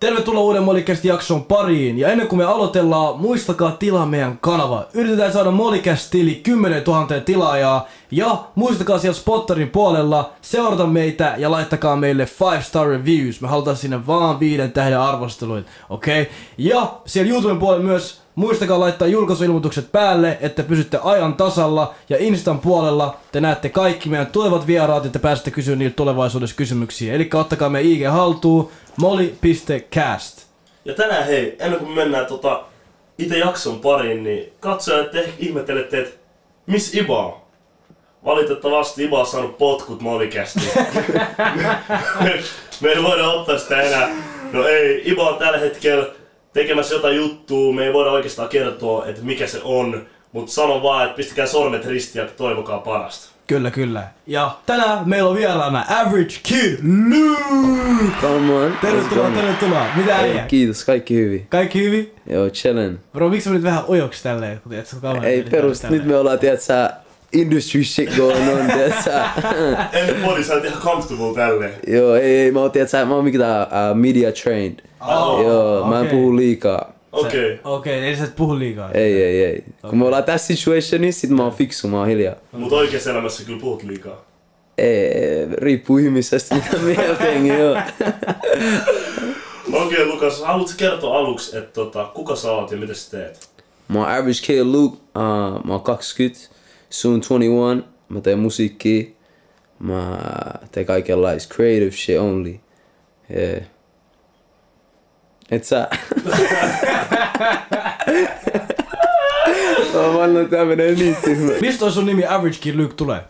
Tervetuloa uuden Molicast jakson pariin. Ja ennen kuin me aloitellaan, muistakaa tilaa meidän kanava. Yritetään saada Molicast-tili 10 000 tilaajaa. Ja muistakaa siellä Spotterin puolella seurata meitä ja laittakaa meille 5 star reviews. Me halutaan sinne vaan viiden tähden arvosteluita, okei? Okay? Ja siellä YouTuben puolella myös Muistakaa laittaa julkaisuilmoitukset päälle, että pysytte ajan tasalla. Ja Instan puolella te näette kaikki meidän tulevat vieraat, että pääsette kysyä niiltä tulevaisuudessa kysymyksiä. Eli ottakaa me IG haltuun, moli.cast. Ja tänään hei, ennen kuin me mennään tota itse jakson pariin, niin katsojat että ehkä ihmettelette, että miss Iba on? Valitettavasti Iba on saanut potkut molikästi. me, me ei voida ottaa sitä enää. No ei, Iba on tällä hetkellä tekemässä jotain juttua, me ei voida oikeastaan kertoa, että mikä se on. Mutta sanon vaan, että pistäkää sormet ristiin ja toivokaa parasta. Kyllä, kyllä. Ja tänään meillä on vieraana Average Kid Luke! Come on. Tervetuloa, tervetuloa. Mitä Ei, äijä? kiitos, kaikki hyvin. Kaikki hyvin? Joo, chillen. Bro, miksi sä menit vähän ojoksi tälleen? Kun tiedät, sä kameran Ei edessä perus, tälleen? nyt me ollaan, tiedätkö industry shit going on, tiedätkö En body, sä oot ihan comfortable tälleen. Joo, ei, ei, mä oon, tiedätkö mä oon mikä tää uh, media trained. Oh, Joo, mä en puhu liikaa. Okei. Okei, eli sä et puhu liikaa. Ei, ei, ei. Kun me ollaan tässä situationissa, sit mä oon fiksu, mä oon hiljaa. Mut oikeassa elämässä kyllä puhut liikaa. Ei, riippuu ihmisestä, mitä mieltä jengi joo. Okei Lukas, haluatko kertoa aluksi, että tota, kuka sä oot ja mitä sä teet? Mä oon average kid Luke, uh, mä oon 20, soon 21, mä teen musiikkia, mä teen kaikenlaista creative shit only. Yeah. Et sä? mä vannon, tää menee niin tyhmä. Mistä sun nimi Average Kid Luke tulee?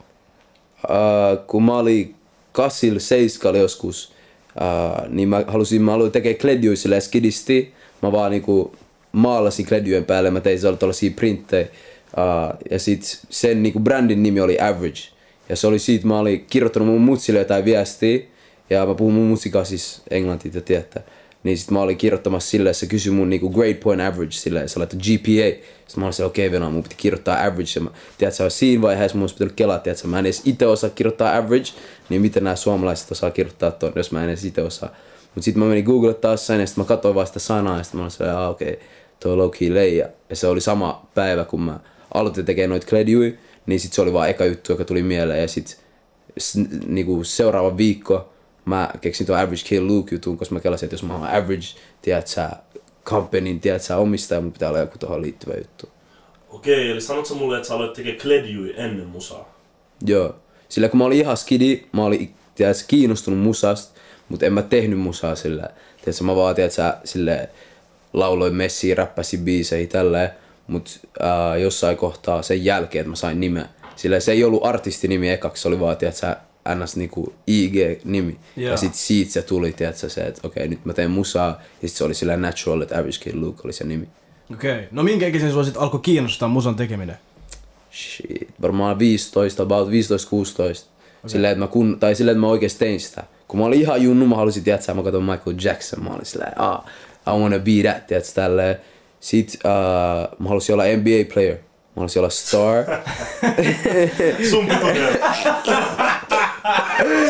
Uh, kun mä olin kassil seiskalla joskus, uh, niin mä halusin, mä haluin tekee kledjuja silleen skidisti. Mä vaan niinku maalasin kledjujen päälle, mä tein tällaisia printtejä. Uh, ja sit sen niinku brändin nimi oli Average. Ja se oli siitä, mä olin kirjoittanut mun mutsille jotain viestiä. Ja mä puhun mun mutsikaa siis englantia, te tiedätte. Niin sit mä olin kirjoittamassa silleen, se kysyi mun niinku grade point average silleen, se laittoi GPA. Sitten mä olin okei okay, Venä, mun piti kirjoittaa average. Ja mä, tiedätkö, siinä vaiheessa mun olisi pitänyt kelaa, tiedätkö, mä en edes itse osaa kirjoittaa average. Niin miten nämä suomalaiset osaa kirjoittaa ton, jos mä en edes itse osaa. Mut sit mä menin Google taas sen ja sit mä katsoin vaan sitä sanaa ja sit mä olin okei, okay, toi low key leija. Ja se oli sama päivä, kun mä aloitin tekemään noita kledjui, niin sit se oli vaan eka juttu, joka tuli mieleen. Ja sit niinku seuraava viikko mä keksin tuon Average Kill Luke jutun, koska mä kelasin, että jos mä oon Average, tiedät sä, companyn, tiedät sä, omistaja, mun pitää olla joku tuohon liittyvä juttu. Okei, eli sanotko sä mulle, että sä aloit tekee kledjui ennen musaa? Joo. Sillä kun mä olin ihan skidi, mä olin tiedät, kiinnostunut musasta, mutta en mä tehnyt musaa sillä. Tiedät, sä, mä vaan tiedät, sä, sille lauloin messiä, räppäsin biisejä tälleen, mutta äh, jossain kohtaa sen jälkeen, että mä sain nimen. Sillä se ei ollut artistinimi ekaksi, se oli vaan, tiedät, sä, ns. Niinku IG-nimi. Joo. Ja sit siitä se tuli, tiedät, sä, se, että okei, nyt mä teen musaa. Ja sit se oli sillä natural, että Average Kid Luke oli se nimi. Okei. Okay. No minkä ikäisen sua sit alkoi kiinnostaa musan tekeminen? Shit, varmaan 15, about 15-16. Okay. Silleen, että mä kun, tai silleen, että mä oikeesti tein sitä. Kun mä olin ihan junnu, mä halusin, tiedätkö, mä katsoin Michael Jackson, mä olin silleen, ah, I wanna be that, tiedätkö, tälleen. Sit uh, mä halusin olla NBA player. Mä halusin olla star. Sun pituinen.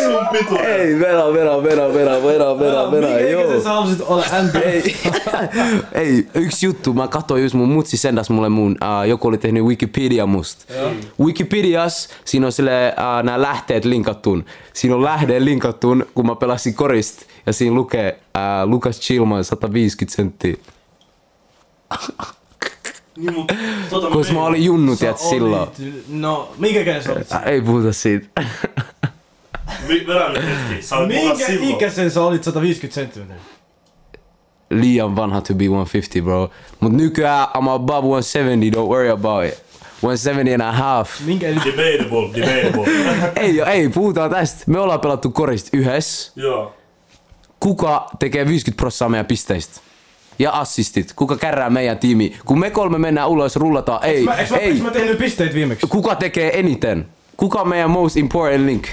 Sun pituinen. Ei, vera, vera, vera, vera, vera, vera, vera, joo. ikäisen sä halusit olla NBA? Ei, ei, yksi juttu, mä katsoin just mun mutsi sendas mulle mun, uh, joku oli tehnyt Wikipedia musta. Wikipedias, siinä on sille uh, nämä lähteet linkattun. Siinä on lähde linkattun, kun mä pelasin korist. Ja siinä lukee uh, Lukas Chilman 150 senttiä. Niin, mut, tota Koska mä olin junnu, tiedät silloin. No, minkä ikäinen sä olit? Ei puhuta siitä. Nyt hetki. Sä olit Minkä silloin. ikäisen sä olit 150 senttimetriä? Liian vanha to be 150, bro. Mut nykyään I'm above 170, don't worry about it. 170 and a half. Minkä Debatable, debatable. ei, ei, puhutaan tästä. Me ollaan pelattu korist yhdessä. Joo. kuka tekee 50 prosenttia meidän pisteistä? Ja assistit. Kuka kärrää meidän tiimi? Kun me kolme mennään ulos, rullataan. Ei, Mä, eikö mä, ei. eikö mä tehnyt pisteet viimeksi? Kuka tekee eniten? Kuka on meidän most important link?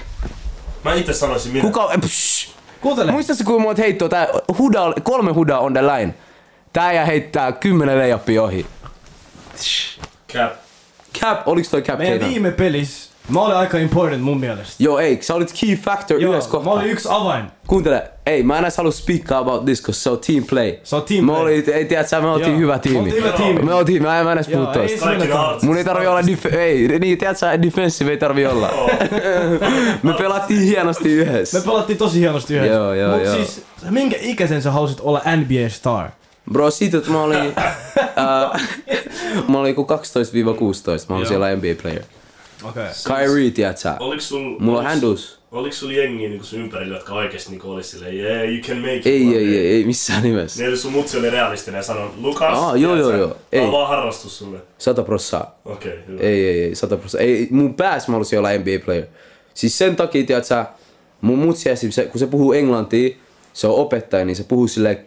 Mä itse sanoisin minä. Kuka... Psh. Kuuntele. Muistatko kuinka monta heittoa? Tää huda, kolme hudaa on the line. Tää ja heittää kymmenen leijappia ohi. Cap. Cap, oliks toi cap Meidän teidän? viime pelissä Mä olin aika important mun mielestä. Joo, ei, sä olit key factor Joo, yhdessä mä kohtaa. olin yksi avain. Kuuntele, ei, mä en edes halua speak about this, koska se on team play. Se on team me play. Oli, ei tiedä, sä, me oltiin Joo, hyvä me tiimi. oltiin hyvä tiimi. Me oltiin, mä en, mä en edes puhu artistit. Mun ei tarvi olla dif- ei, niin tiedät sä, defensive ei tarvi olla. me pelattiin hienosti yhdessä. Me pelattiin tosi hienosti yhdessä. Joo, joo, Mut joo. siis, minkä ikäisen sä halusit olla NBA star? Bro, siitä, että mä olin, uh, mä olin joku 12-16, mä olin Joo. siellä NBA player. Okei. Kyrie, tiedät sä? Oliks sul... Mulla on oliks- handles. Oliks sul jengi niinku sun ympärillä, jotka oikeesti niinku olis silleen, yeah, you can make it. Ei, ei, day." ei, ei, missään nimessä. Niin sun mutsi oli realistinen ja sanoi, Lukas, Aa, joo, joo, joo, on ei. vaan harrastus sulle. Sata prossaa. Okei, okay, hyvä. Ei, ei, ei, sata prosenttia. Ei, mun päässä mä halusin olla NBA player. Siis sen takia, tiedät sä, mun mutsi esim, se, kun se puhuu englantia, se on opettaja, niin se puhuu silleen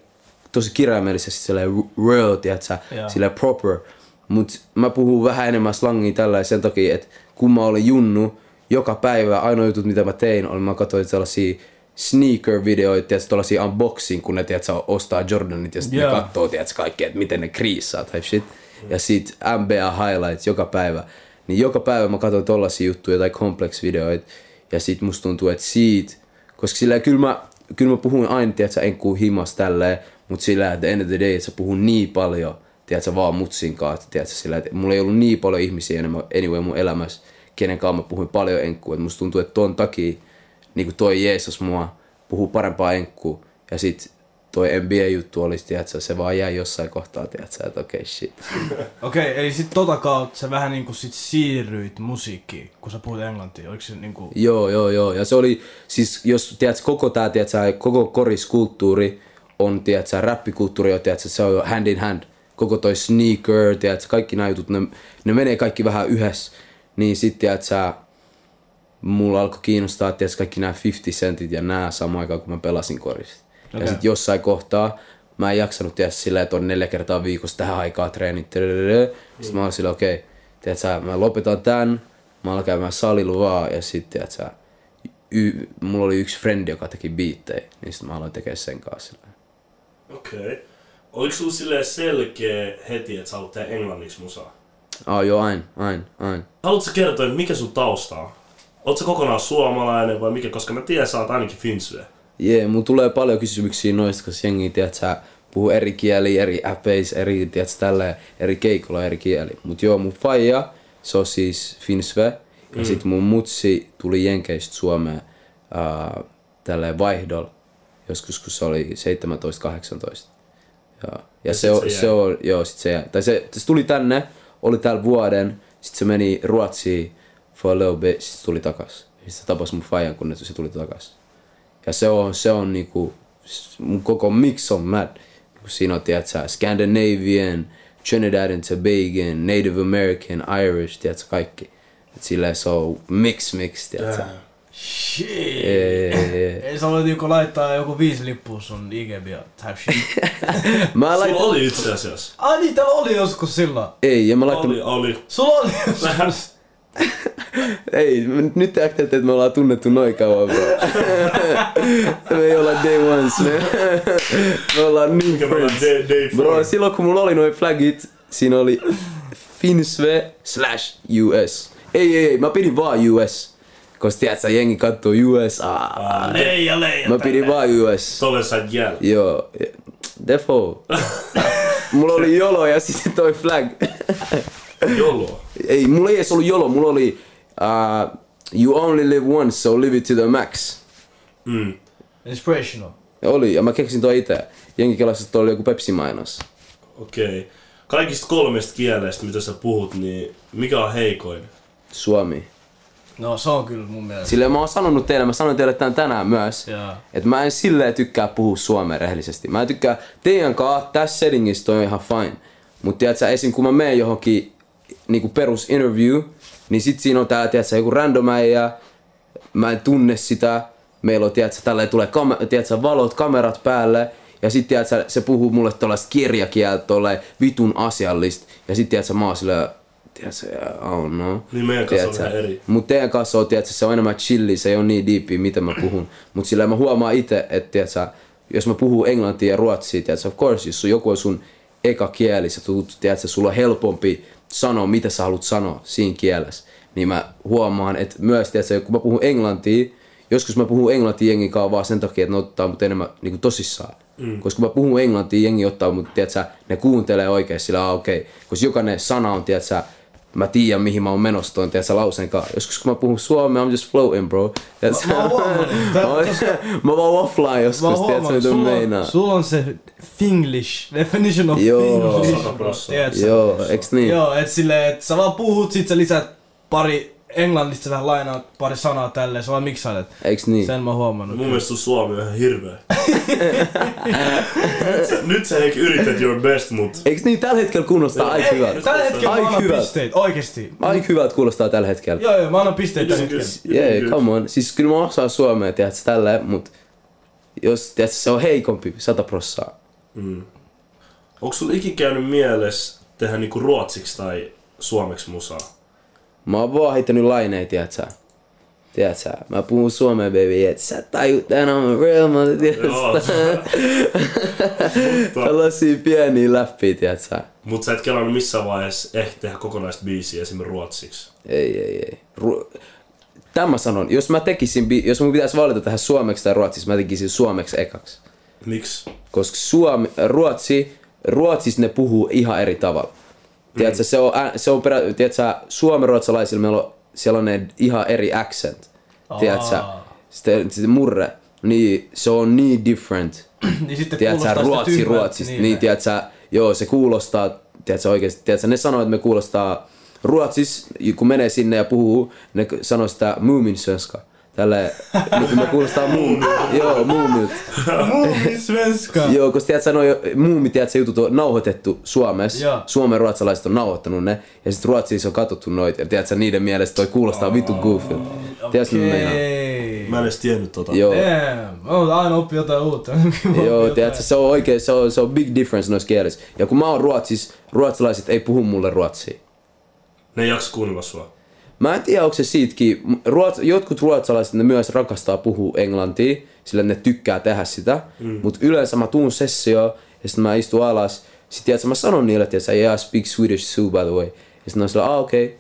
tosi kirjaimellisesti silleen real, tiedät sä, Joo. silleen proper. Mut mä puhun vähän enemmän slangia tällä sen takia, että kun mä olin junnu, joka päivä ainoa jutut mitä mä tein, oli mä katsoin sellaisia sneaker-videoita, tiedätkö, tällaisia unboxing, kun ne tiedätkö, ostaa Jordanit ja sitten Joo. ne katsoo, tiedätkö, kaikkea, että miten ne kriisaa type shit. Ja sit NBA highlights joka päivä. Niin joka päivä mä katson tollasia juttuja tai complex-videoita. Ja sit musta tuntuu, että siitä, koska sillä kyllä mä, kyllä mä puhun aina, tiedätkö, enkuu himas tälleen, mutta sillä the end of the day, että sä puhun niin paljon, tiedätkö, vaan mutsin kanssa, tiedätkö, sillä, että mulla ei ollut niin paljon ihmisiä enemmän, anyway mun elämässä, kenen kanssa mä puhuin paljon enkkuu. Et musta tuntuu, että ton takia niin toi Jeesus mua puhuu parempaa enkkuu. Ja sit toi NBA-juttu olisi, tiedätkö, se vaan jäi jossain kohtaa, tiedätkö, että okei, okay, shit. Okei, eli sit tota kautta sä vähän niinku sit siirryit musiikkiin, kun sä puhut englantia. Oliko se niinku... Joo, joo, joo. Ja se oli, siis jos tiedät, koko tää, tiedät, sä, koko koriskulttuuri on, tiedät, sä, räppikulttuuri on, tiedät, sä, se on hand in hand. Koko toi sneaker, tiedät, sä, kaikki nämä jutut, ne, ne menee kaikki vähän yhdessä. Niin sit, tiedät, sä, mulla alkoi kiinnostaa, tiedät, sä, kaikki nämä 50 centit ja nää samaan aikaan, kun mä pelasin korista. Okay. Ja Okei. sit jossain kohtaa mä en jaksanut tiedä silleen, että on neljä kertaa viikossa tähän aikaan treenit. Sitten mä olin silleen, okei, okay, sä, mä lopetan tän, mä alan käymään salilla vaan ja sitten tiedät sä, y- mulla oli yksi frendi, joka teki biittejä, niin sitten mä aloin tekemään sen kanssa. Okei. Okay. Oliko sulla silleen selkeä heti, että sä haluat tehdä englanniksi musaa? Aa joo, aina, aina, aina. Haluatko kertoa, mikä sun tausta on? Sä kokonaan suomalainen vai mikä? Koska mä tiedän, sä oot ainakin finsue. Jee, yeah, mulla tulee paljon kysymyksiä noista, koska jengi, tiedät sä, puhuu eri kieliä, eri appeis, eri, tiedät tälleen, eri keikolla eri kieli. Mut joo, mun faija, se on siis Finsve, ja sit mun mutsi tuli Jenkeistä Suomeen uh, tälleen vaihdolla, joskus kun se oli 17-18. Joo. Ja, se, sit on, se jäi. se on, joo, sit se jäi. Tai se, se tuli tänne, oli täällä vuoden, sit se meni Ruotsiin for a little bit, sit se tuli takas. Sit se tapasi mun faijan, kun se tuli takas. Ja se on, se on niinku, mun koko mix on mad. Siinä on, tiedät sä, Scandinavian, Trinidad and Tobago, Native American, Irish, tiedät sä, kaikki. Et silleen se on mix mix, tiedät sä. Shit! Jee. Ei sä voit joku laittaa joku viisi lippua sun IG-bio type shit. Mä Sulla laitan... oli itse asiassa. Ai niin, täällä oli joskus silloin. Ei, ja mä laitan... Oli, oli. Sulla oli joskus. Ei, nyt te ajattelette, että me ollaan tunnettu noin kauan, bro. me ei olla day ones, me, me ollaan new ollaan friends. day, day Bro, silloin kun mulla oli noin flagit, siinä oli Finsve slash US. Ei, ei, ei, mä pidin vaan US. Koska tiedät sä, jengi kattoo US. Aa, Leija, leija. mä pidin vaan US. Tolle sä et jäällä. Joo, defo. mulla oli jolo ja sitten toi flag. Jolo. ei, mulla ei edes ollut jolo, mulla oli uh, You only live once, so live it to the max. Mm. Inspirational. Ja Oli, ja mä keksin toi itse. Jengi kelasi, että toi oli joku Pepsi-mainos. Okei. Okay. Kaikista kolmesta kielestä, mitä sä puhut, niin mikä on heikoin? Suomi. No se on kyllä mun mielestä. Silleen mä oon sanonut teille, mä sanoin teille tän tänään myös, Joo. että mä en silleen tykkää puhua suomea rehellisesti. Mä en tykkää teidän kanssa, tässä settingissä toi on ihan fine. Mut tiedät sä, esim. kun mä menen johonkin niinku perus interview, niin sit siinä on tää, tiedät sä, joku random äijä, mä en tunne sitä, meillä on, tiedät sä, tälleen tulee kam- tiedät sä, valot, kamerat päälle, ja sit tiedät sä, se puhuu mulle tollaista kirjakieltä, vitun asiallista, ja sit tiedät sä, mä oon silleen, tiedät sä, oh no. Niin meidän kanssa on Tiedät sä, vähän eri. Mut teidän kanssa on, tiedätkö, se on enemmän chilli, se ei ole niin diippiä, mitä mä puhun. Mut sillä mä huomaan itse, että tiedätkö, jos mä puhun englantia ja ruotsia, tiedätkö, of course, jos sun joku on sun eka kieli, sä tuut, tiedätkö, sulla on helpompi sanoa, mitä sä haluat sanoa siinä kielessä. niin mä huomaan, että myös, tiedätkö, kun mä puhun englantia, joskus mä puhun englantia jengin kanssa vaan sen takia, että ne ottaa mut enemmän niin kuin tosissaan. Mm. Koska kun mä puhun englantia, jengi ottaa mut, tiedätkö, ne kuuntelee oikein sillä, okei. Okay. Koska jokainen sana on, tiedätkö, mä tiedän mihin mä oon menossa tuon, tiedätkö, lauseen kanssa. Joskus kun mä puhun suomea, I'm just floating, bro. Tiedätkö? Mä- mä Mä- mä vaan offline joskus, tiedätkö, mitä meinaa. on, sulla on se Finglish, definition of Joo. Finglish? Joo, eiks niin? Joo, et silleen, et sä vaan puhut, sit sä lisät pari englannista, sä vähän lainaat pari sanaa tälleen, sä vaan miksailet. Eiks niin? Sen mä oon huomannut. Mun mielestä sun suomi on ihan hirveä. nyt, sä, nyt sä Heikki yrität your best, mut... Eiks niin tällä hetkellä kuulostaa aika hyvältä? tällä hetkellä mä Aika annan hyvältä. pisteet, oikeesti. Aika hyvältä kuulostaa tällä hetkellä. Joo, joo, mä annan pisteet tällä hetkellä. Jee, yeah, come on. Siis kyllä mä osaan suomea, tiedätkö, tälleen, mut jos tiedätkö, se on heikompi, sata prossaa. Onko sulla ikin käynyt mielessä tehdä niinku ruotsiksi tai suomeksi musaa? Mä oon vaan heittänyt laineja, tiedätkö? Tiedätkö? Mä puhun suomea, baby, et sä tajut, tän on real, mä Joo. tiedätkö? Tällaisia pieniä läppiä, tiedätkö? mut sä et kelannut missään vaiheessa ehkä tehdä kokonaista biisiä esimerkiksi ruotsiksi. Ei, ei, ei. Ru- Tämä mä sanon, jos mä tekisin, bi- jos mun pitäisi valita tähän suomeksi tai ruotsiksi, mä tekisin suomeksi ekaksi. Miksi? Koska Suomi, Ruotsi, Ruotsissa ne puhuu ihan eri tavalla. Tiedätkö, se on, se on perä, tiedätkö, suomenruotsalaisilla meillä on sellainen ihan eri accent. Tiedätkö, Aa. sitten sit murre, niin se on niin different. niin sitten Tiedätkö, kuulostaa ruotsi ruotsista. Niin, niin tiedätkö, joo, se kuulostaa, tiedätkö oikeesti, tiedätkö, ne sanoo, että me kuulostaa Ruotsis, kun menee sinne ja puhuu, ne sanoo sitä muuminsvenska. Tälle, niin kuin me kuulostaa muum, joo, muumilta. Muumin svenska. Joo, koska tiedät, sanoo jo, muumi, tiedät, se jutut on nauhoitettu Suomessa. Joo. Suomen ruotsalaiset on nauhoittanut ne. Ja sitten Ruotsissa on katsottu noita. Ja tiedät, niiden mielestä toi kuulostaa vittu goofilta. Tiedätkö, mitä mä meinaan? Okei. Mä en edes tiennyt tota. Joo. Damn. Mä aina oppi jotain uutta. Joo, tiedätkö, se on oikein, se on, se on big difference noissa kielissä. Ja kun mä oon Ruotsis, ruotsalaiset ei puhu mulle ruotsia. Ne ei jaksa kuunnella sua. Mä en tiedä, onko se siitäkin. Ruots, jotkut ruotsalaiset ne myös rakastaa puhua englantia, sillä ne tykkää tehdä sitä. Mm. Mutta yleensä mä tuun sessioon ja sitten mä istun alas. Sitten tiedätkö, mä sanon niille, että yeah, I speak Swedish too, by the way. Ja sitten ne on sillä, ah okei. Okay.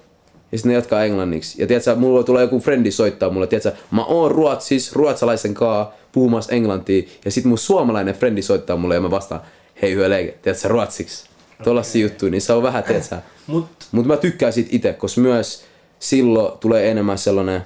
Ja sitten ne jatkaa englanniksi. Ja tiedätkö, mulla tulee joku frendi soittaa mulle, tiedätkö, mä oon ruotsis, ruotsalaisen kaa puhumassa englantia. Ja sitten mun suomalainen frendi soittaa mulle ja mä vastaan, hei hyvä leike, tiedätkö, ruotsiksi. Tuollaisia juttuja, niin se on vähän, tiedätkö, Mut mutta mä tykkään siitä itse, koska myös silloin tulee enemmän sellainen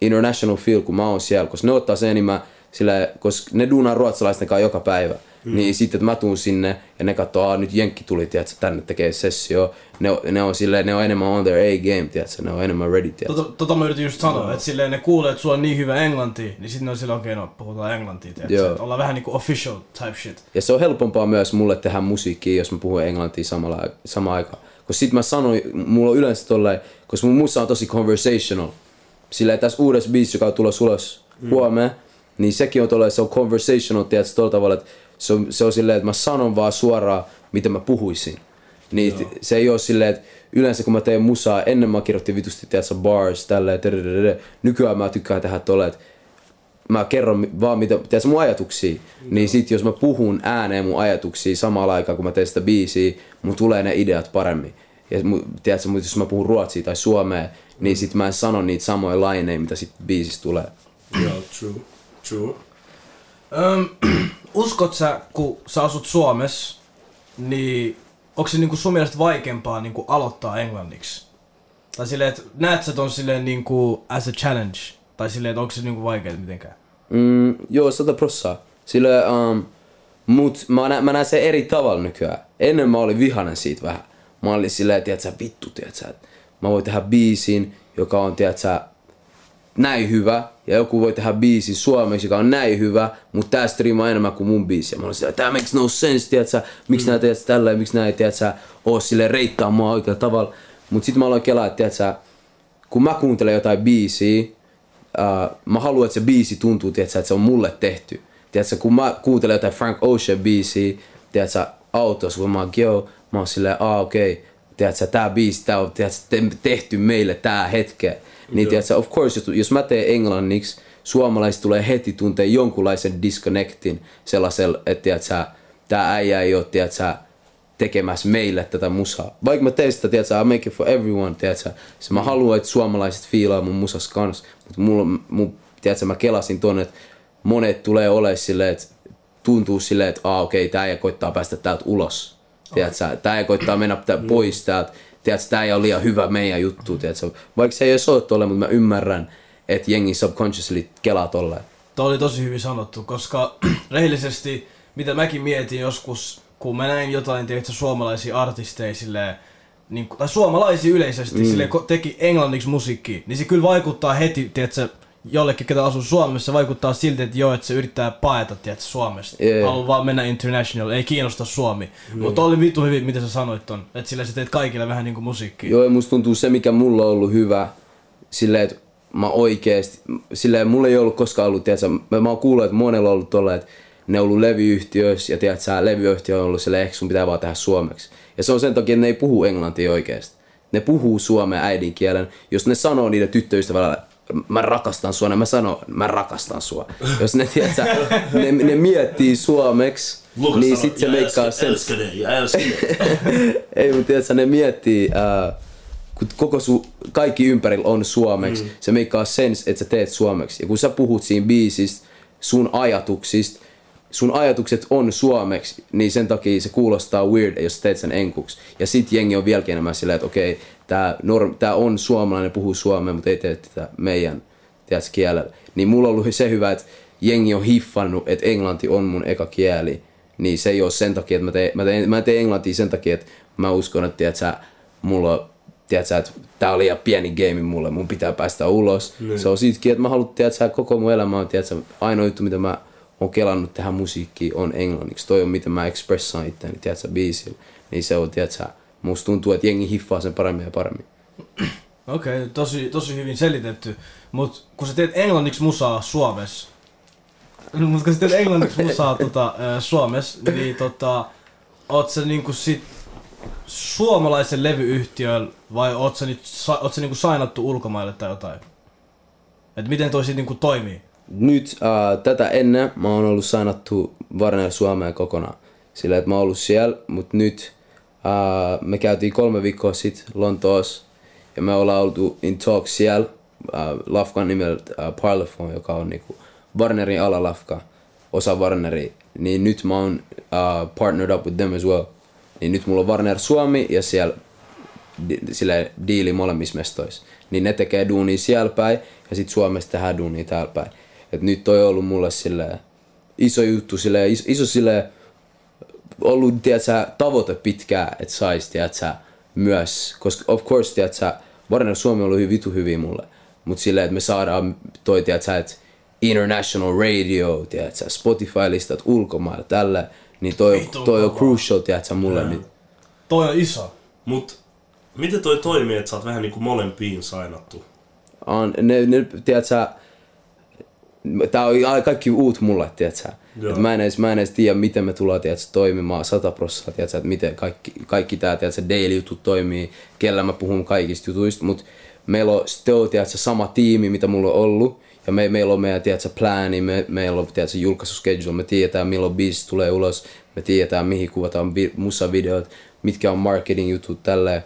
international feel, kun mä oon siellä, koska ne ottaa sen enemmän sillä, koska ne duunaa ruotsalaisten kanssa joka päivä. Mm. Niin sitten, että mä tuun sinne ja ne katsoo, että nyt Jenkki tuli, tiedätkö, tänne tekee sessio. Ne, ne on silleen, ne on enemmän on their A-game, tiedätkö, ne on enemmän ready, tiedätkö. tota, tota mä yritin just sanoa, että silleen ne kuulee, että sulla on niin hyvä englanti, niin sitten ne on silleen, okei okay, no puhutaan englantia, tiedätkö? Että Ollaan vähän niinku official type shit. Ja se on helpompaa myös mulle tehdä musiikkia, jos mä puhun englantia samalla, samaan aikaan. Koska sit mä sanoin, mulla on yleensä tolleen, koska mun musa on tosi conversational. Sillä tässä uudessa biisissä, joka on tulossa ulos mm. huomenna, niin sekin on tolleen, se on conversational, tiedätkö, tolla tavalla, että se on, se on silleen, että mä sanon vaan suoraan, mitä mä puhuisin. Niin t- se ei ole silleen, että yleensä kun mä teen musaa, ennen mä kirjoitin vitusti, tiedätkö, bars, tälleen, tärärärä. nykyään mä tykkään tehdä tolleen, että mä kerron vaan mitä, tiedätkö, mun ajatuksia, niin sit jos mä puhun ääneen mun ajatuksia samalla aikaa, kun mä teen sitä biisiä, mun tulee ne ideat paremmin. Ja tiedätkö, jos mä puhun ruotsia tai suomea, niin sit mä en sano niitä samoja laineja, mitä sit biisissä tulee. Joo, true. True. Öm, uskot sä, kun sä asut Suomessa, niin onko se niinku sun mielestä vaikeampaa niinku aloittaa englanniksi? Tai silleen, että näet sä ton silleen niinku as a challenge? Tai silleen, että onko se niinku vaikeaa mitenkään? Mm, joo, sata prossaa. Sillä, um, mut mä, nä, mä näen sen eri tavalla nykyään. Ennen mä olin vihanen siitä vähän. Mä olin silleen, tiedätkö, vittu, tiedätkö, että mä voin tehdä biisin, joka on, tiedätkö, näin hyvä, ja joku voi tehdä biisin suomeksi, joka on näin hyvä, mutta tää striimaa enemmän kuin mun biisi. Ja mä olin silleen, tää makes no sense, tiedätkö, miksi mm. nää teet tällä, miksi nää ei, tiedätkö, oo sille reittaa mua oikealla tavalla. Mut sit mä aloin kelaa, että tiedätkö, kun mä kuuntelen jotain biisiä, uh, mä haluan, että se biisi tuntuu, tiedätkö, että se on mulle tehty. Tiedätkö, kun mä kuuntelen jotain Frank Ocean biisiä, tiedätkö, autossa, kun mä oon, mä oon silleen, aa okei, okay. tiedätkö, tää biisi, tää on tiedätkö, te- tehty meille tää hetke. Niin tiedätkö, of course, jos, jos mä teen englanniksi, suomalaiset tulee heti tuntee jonkunlaisen disconnectin sellaisella, että tiedätkö, tää äijä ei oo, tiedätkö, tekemässä meille tätä musaa. Vaikka mä teen sitä, tiedätkö, I make it for everyone, tiedätkö. Se mä haluan, että suomalaiset fiilaa mun musas kans. Mutta mulla, mun, tiedätkö, mä kelasin tonne, että monet tulee olemaan silleen, että tuntuu silleen, että okei, okay, tää ei koittaa päästä täältä ulos. Tiedätkö, tää ei koittaa mennä tää pois täältä. Tiedätkö, tää ei ole liian hyvä meidän juttu, tiedätkö. Vaikka se ei ole tolle, mutta mä ymmärrän, että jengi subconsciously kelaa tolleen. Tuo oli tosi hyvin sanottu, koska rehellisesti, mitä mäkin mietin joskus, kun mä näin jotain tietysti suomalaisia artisteja silleen, niin, tai suomalaisia yleisesti, mm. silleen, ko- teki englanniksi musiikkia, niin se kyllä vaikuttaa heti, tiedätkö, jollekin, ketä asuu Suomessa, vaikuttaa siltä, että joo, että se yrittää paeta, tiedätkö, Suomesta. Jee. Haluaa vaan mennä international, ei kiinnosta Suomi. Mm. Mutta oli vittu hyvin, mitä sä sanoit ton, että sillä sä teet kaikille vähän niinku musiikkia. Joo, ja musta tuntuu se, mikä mulla on ollut hyvä, silleen, että mä oikeesti, silleen, mulla ei ollut koskaan ollut, tiedätkö, mä, mä oon kuullut, että monella on ollut tolle, että ne on ollut levyyhtiöissä, ja tiedätkö, sä, levyyhtiö on ollut silleen, ehkä sun pitää vaan tehdä suomeksi. Ja se on sen takia, että ne ei puhu englantia oikeesti. Ne puhuu suomen äidinkielen. Jos ne sanoo niiden tyttöystävällä, mä rakastan sua, niin mä sanon, mä rakastan sua. Jos ne, tiedätkö, ne, ne miettii suomeksi, Lukas niin sanoo, sit se "Ja meikkaa älskar- sen. älskar dig, jag älskar dig." Ei, mutta tiedätkö, ne miettii, ää, kun koko su, kaikki ympärillä on suomeksi, mm. se meikkaa sens, että sä teet suomeksi. Ja kun sä puhut siinä biisistä, sun ajatuksista, sun ajatukset on suomeksi, niin sen takia se kuulostaa weird, jos teet sen enkuksi. Ja sit jengi on vieläkin enemmän silleen, että okei, tää, norm, tää on suomalainen, puhuu suomea, mutta ei tee tätä meidän tiedätkö, kielellä. Niin mulla on ollut se hyvä, että jengi on hiffannut, että englanti on mun eka kieli. Niin se ei ole sen takia, että mä teen, mä teen, mä teen englantia sen takia, että mä uskon, että tiedätkö, mulla tiedätkö, että tää on liian pieni game mulle, mun pitää päästä ulos. Niin. Se on siitäkin, että mä haluan, tiedätkö, koko mun elämä on, tiedätkö, ainoa juttu, mitä mä oon kelannut tähän musiikkiin on englanniksi. Toi on miten mä expressaan itseäni, tiedätkö, biisillä. Niin se on, tiedätkö, musta tuntuu, että jengi hiffaa sen paremmin ja paremmin. Okei, okay, tosi, tosi hyvin selitetty. Mut kun sä teet englanniksi musaa Suomessa, mut kun sä teet englanniksi musaa tota, Suomessa, niin tota, oot sä niinku sit suomalaisen levyyhtiön vai oot sä, nyt, oot sä niinku sainattu ulkomaille tai jotain? Et miten toi sit niinku toimii? Nyt äh, tätä ennen mä oon ollut sainattu Warner Suomeen kokonaan. Sillä että mä oon ollut siellä, mutta nyt äh, me käytiin kolme viikkoa sitten Lontoossa ja me ollaan oltu in talks siellä äh, lafkan nimeltä äh, Parlophone, joka on niinku Warnerin alalafka, osa Warneri. Niin nyt mä oon äh, partnered up with them as well. Niin nyt mulla on Warner Suomi ja siellä di- sille diili molemmissa mestoissa. Niin ne tekee duunia siellä päin ja sit Suomessa tehdään duunia täällä päin. Et nyt toi on ollut mulle sille iso juttu, sille iso, iso sille ollut tiedätkö, tavoite pitkään, että sais tiedätkö, myös, koska of course tiedätkö, Warner Suomi on ollut hyvin vitu hyviä mulle, mutta silleen, että me saadaan toi tiedätkö, että international radio, tiedätkö, Spotify-listat ulkomailla, tällä, niin toi, Vitun on, toi on crucial, tiedätkö, mulle nyt. Toi on iso. Mut miten toi toimii, että sä oot vähän niinku molempiin sainattu? on, ne, ne, tiedätkö, tää on kaikki uut mulle, tiedätkö. Et mä, en edes, mä en edes tiedä, miten me tullaan tiedätkö, toimimaan 100 prosenttia, tiedätkö, että miten kaikki, kaikki tää tiedätkö, daily jutut toimii, kellä mä puhun kaikista jutuista, mutta meillä on still, tiedätkö, sama tiimi, mitä mulla on ollut, ja me, meillä on meidän tiedätkö, plani, me, meillä on tiedätkö, julkaisuschedule, me tiedetään milloin biisi tulee ulos, me tiedetään mihin kuvataan vi, musavideot, mitkä on marketing jutut, tälleen.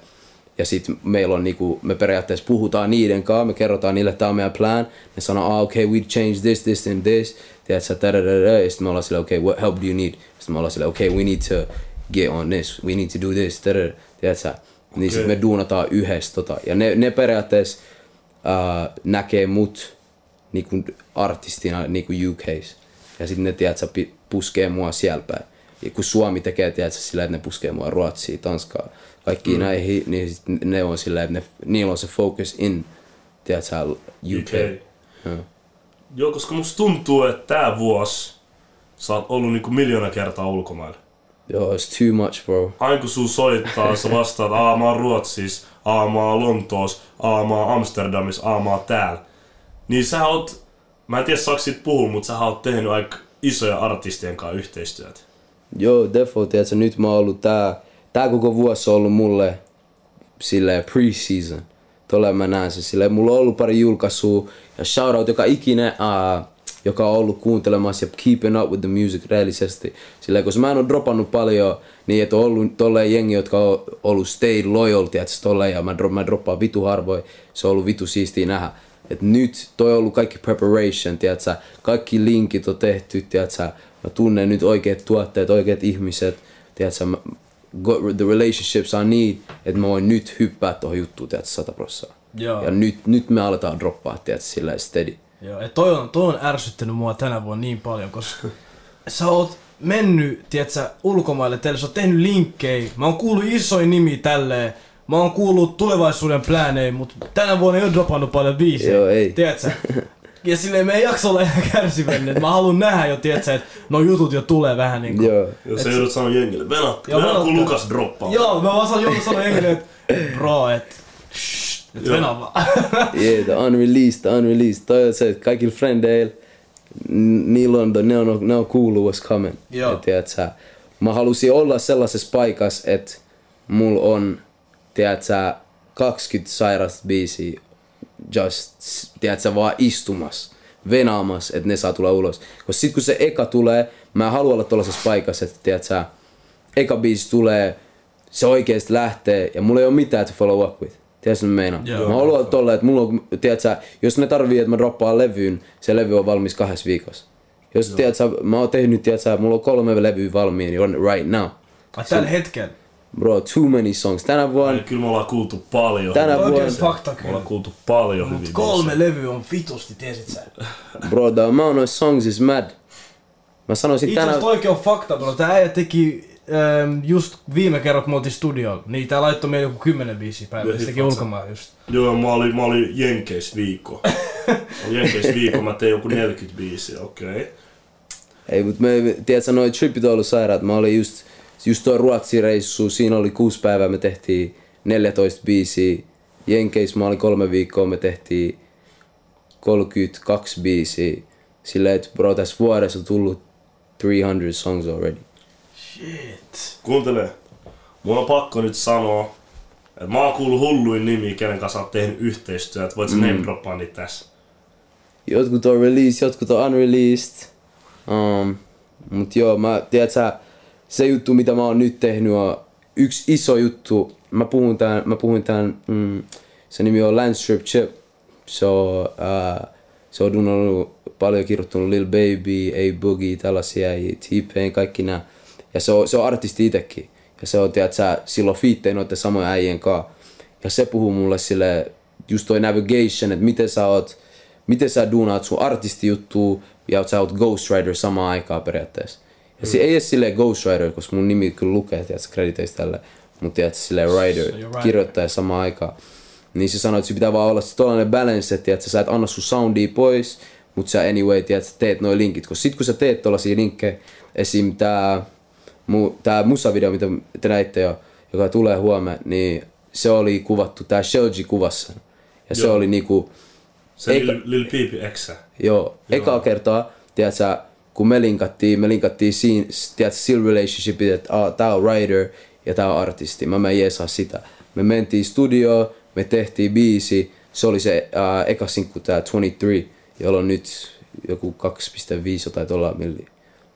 Ja sitten meillä on niinku, me periaatteessa puhutaan niiden kanssa, me kerrotaan niille, että tämä on meidän plan. Ne sanoo, ah, okay, we change this, this and this. Tiedätkö, tadadada. Ja sitten me ollaan silleen, okay, what help do you need? Sitten me ollaan silleen, okay, we need to get on this, we need to do this, tadadada. Tiedätkö? Niin sitten me duunataan yhdessä tota. Ja ne, ne periaatteessa uh, näkee mut niinku artistina niinku UKs. Ja sitten ne, tiedätkö, puskee mua siellä päin. Ja kun Suomi tekee, tiedätkö, sillä, että ne puskee mua Ruotsiin, Tanskaa, kaikkiin mm. näihin, niin sit ne on sillä, että ne, niillä on se focus in, tiedätkö, UK. Okei. Joo. Joo, koska musta tuntuu, että tää vuosi sä oot ollut niinku miljoona kertaa ulkomailla. Joo, it's too much, bro. Aina kun sun soittaa, sä vastaat, aa mä oon Ruotsis, aa mä oon Lontoos, aa mä oon Amsterdamis, aa mä oon täällä. Niin sä oot, mä en tiedä saako siitä puhua, mutta sä oot tehnyt aika isoja artistien kanssa yhteistyötä. Joo, defo, tiedätkö, nyt mä oon ollut tää, tää koko vuosi on ollut mulle silleen pre-season. Tolle mä näen sen silleen, mulla on ollut pari julkaisua ja shoutout joka ikinen uh, joka on ollut kuuntelemassa ja keeping up with the music rehellisesti. Sillä koska mä en ole dropannut paljon, niin että on ollut tolleen jengi, jotka on ollut stay loyal, tiedätkö, tolleen, ja mä, mä droppaan vitu harvoin. Se on ollut vitu siistiä nähdä. Et nyt toi on ollut kaikki preparation, tiedätkö, kaikki linkit on tehty, tiedätkö, mä tunnen nyt oikeat tuotteet, oikeat ihmiset, go, the relationships I need, että mä voin nyt hyppää tuohon juttuun, 100 prosenttia. Joo. Ja nyt, nyt me aletaan droppaa, tiedätkö, sillä steady. Joo, et toi on, toi on ärsyttänyt mua tänä vuonna niin paljon, koska sä oot mennyt, tiedätkö, ulkomaille teille, sä oot tehnyt linkkejä, mä oon kuullut isoin nimi tälleen, mä oon kuullut tulevaisuuden pläänejä, mutta tänä vuonna ei oo dropannut paljon biisejä. Joo, ei. Tiedätkö? Ja silleen me ei jaksa olla ihan kärsivällinen, että mä haluan nähdä jo, tiedätkö, että no jutut jo tulee vähän niinku. Joo. Jos sä joudut sanoa jengille, venat, Joo, venat kun venatkaa. Lukas droppaa. Joo, mä vaan joudun sanoa jengille, että bro, et, shh, et vaan. Yeah, the unreleased, the unreleased. Toi on se, että kaikilla frendeillä, niillä on, ne on, ne on kuullut what's coming. Joo. Ja tiedät sä, mä halusin olla sellaisessa paikassa, että mulla on, tiedät sä, 20 sairasta biisiä just, tiedät sä, vaan istumas, venaamas, että ne saa tulla ulos. Koska sit kun se eka tulee, mä haluan olla tuollaisessa paikassa, että tiedät sä, eka biisi tulee, se oikeesti lähtee ja mulla ei ole mitään to follow up with. Tiedätkö mitä mä meinaan? Joo. mä haluan tolle, että mulla on, tiedät sä, jos ne tarvii, että mä droppaan levyyn, se levy on valmis kahdessa viikossa. Jos tiedät sä, mä oon tehnyt, tiedät sä, mulla on kolme levyä valmiina on right now. Ai tällä hetkellä. Bro, too many songs. Tänä vuonna, Kyllä me ollaan kuultu paljon. Tänä Oikein vuonna- fakta Me kyllä. ollaan kuultu paljon hyviä Kolme levyä on vitusti, tiesit sä? bro, the amount of songs is mad. Mä sanoisin Itse tänä... asiassa oikein on fakta, bro. Tää äijä teki ähm, just viime kerran, kun me oltiin studiolla, niin tää laittoi meille joku kymmenen biisiä päivällä. Se teki ulkomaan just. Joo, mä olin, mä olin Jenkeis viikko. Mä olin Jenkeis viikko, mä tein joku 40 biisiä, okei. Okay. Ei, mut me, tiedätkö, noi tripit on ollut sairaat. Mä olin just, just tuo Ruotsin reissu, siinä oli kuusi päivää, me tehtiin 14 biisiä. Jenkeis mä olin kolme viikkoa, me tehtiin 32 biisiä. Silleen, että bro, tässä vuodessa on tullut 300 songs already. Shit. Kuuntele, mun on pakko nyt sanoa, että mä oon kuullut hulluin nimi, kenen kanssa oot tehnyt yhteistyötä. Voit sä mm. name niitä tässä? Jotkut on released, jotkut on unreleased. Um, mut joo, mä, tiedät sä, se juttu mitä mä oon nyt tehnyt on yksi iso juttu. Mä puhun tän, mä puhun tän, mm, se nimi on Landstrip Chip. Se on, uh, se on dunnannut paljon kirjoittanut Lil Baby, A Boogie, tällaisia, T-Pain, kaikki nää. Ja se on, se on artisti itekin. Ja se on, tiedät sä, silloin fiittein noiden samojen äijien kanssa. Ja se puhuu mulle sille just toi navigation, että miten sä oot, miten sä duunaat sun artistijuttua ja sä oot ghostwriter samaan aikaan periaatteessa. Ja se ei edes silleen ghostwriter, koska mun nimi kyllä lukee, tiedätkö, krediteistä tälle. Mutta tiedätkö, silleen writer, You're writer. kirjoittaja samaan aikaan. Niin se sanoi, että se pitää vaan olla se tollainen balance, että tiedätkö, sä et anna sun soundia pois, mutta sä anyway, tiedätkö, sä teet noi linkit. Koska sit kun sä teet tollasia linkkejä, esim. tää, mu, tää musavideo, mitä te näitte jo, joka tulee huomenna, niin se oli kuvattu, tää Shoji kuvassa. Ja se Joo. oli niinku, Se Eikä- Lil, Lil Peep. Joo, eka kertaa, tiedät sä, kun me linkattiin, me linkattiin siinä, tiedät sillä relationshipit, että ah, tää on writer ja tää on artisti, mä mä jeesaa sitä. Me mentiin studioon, me tehtiin biisi, se oli se uh, eka sinkku tää 23, jolla on nyt joku 2,5 jotain tuolla milli.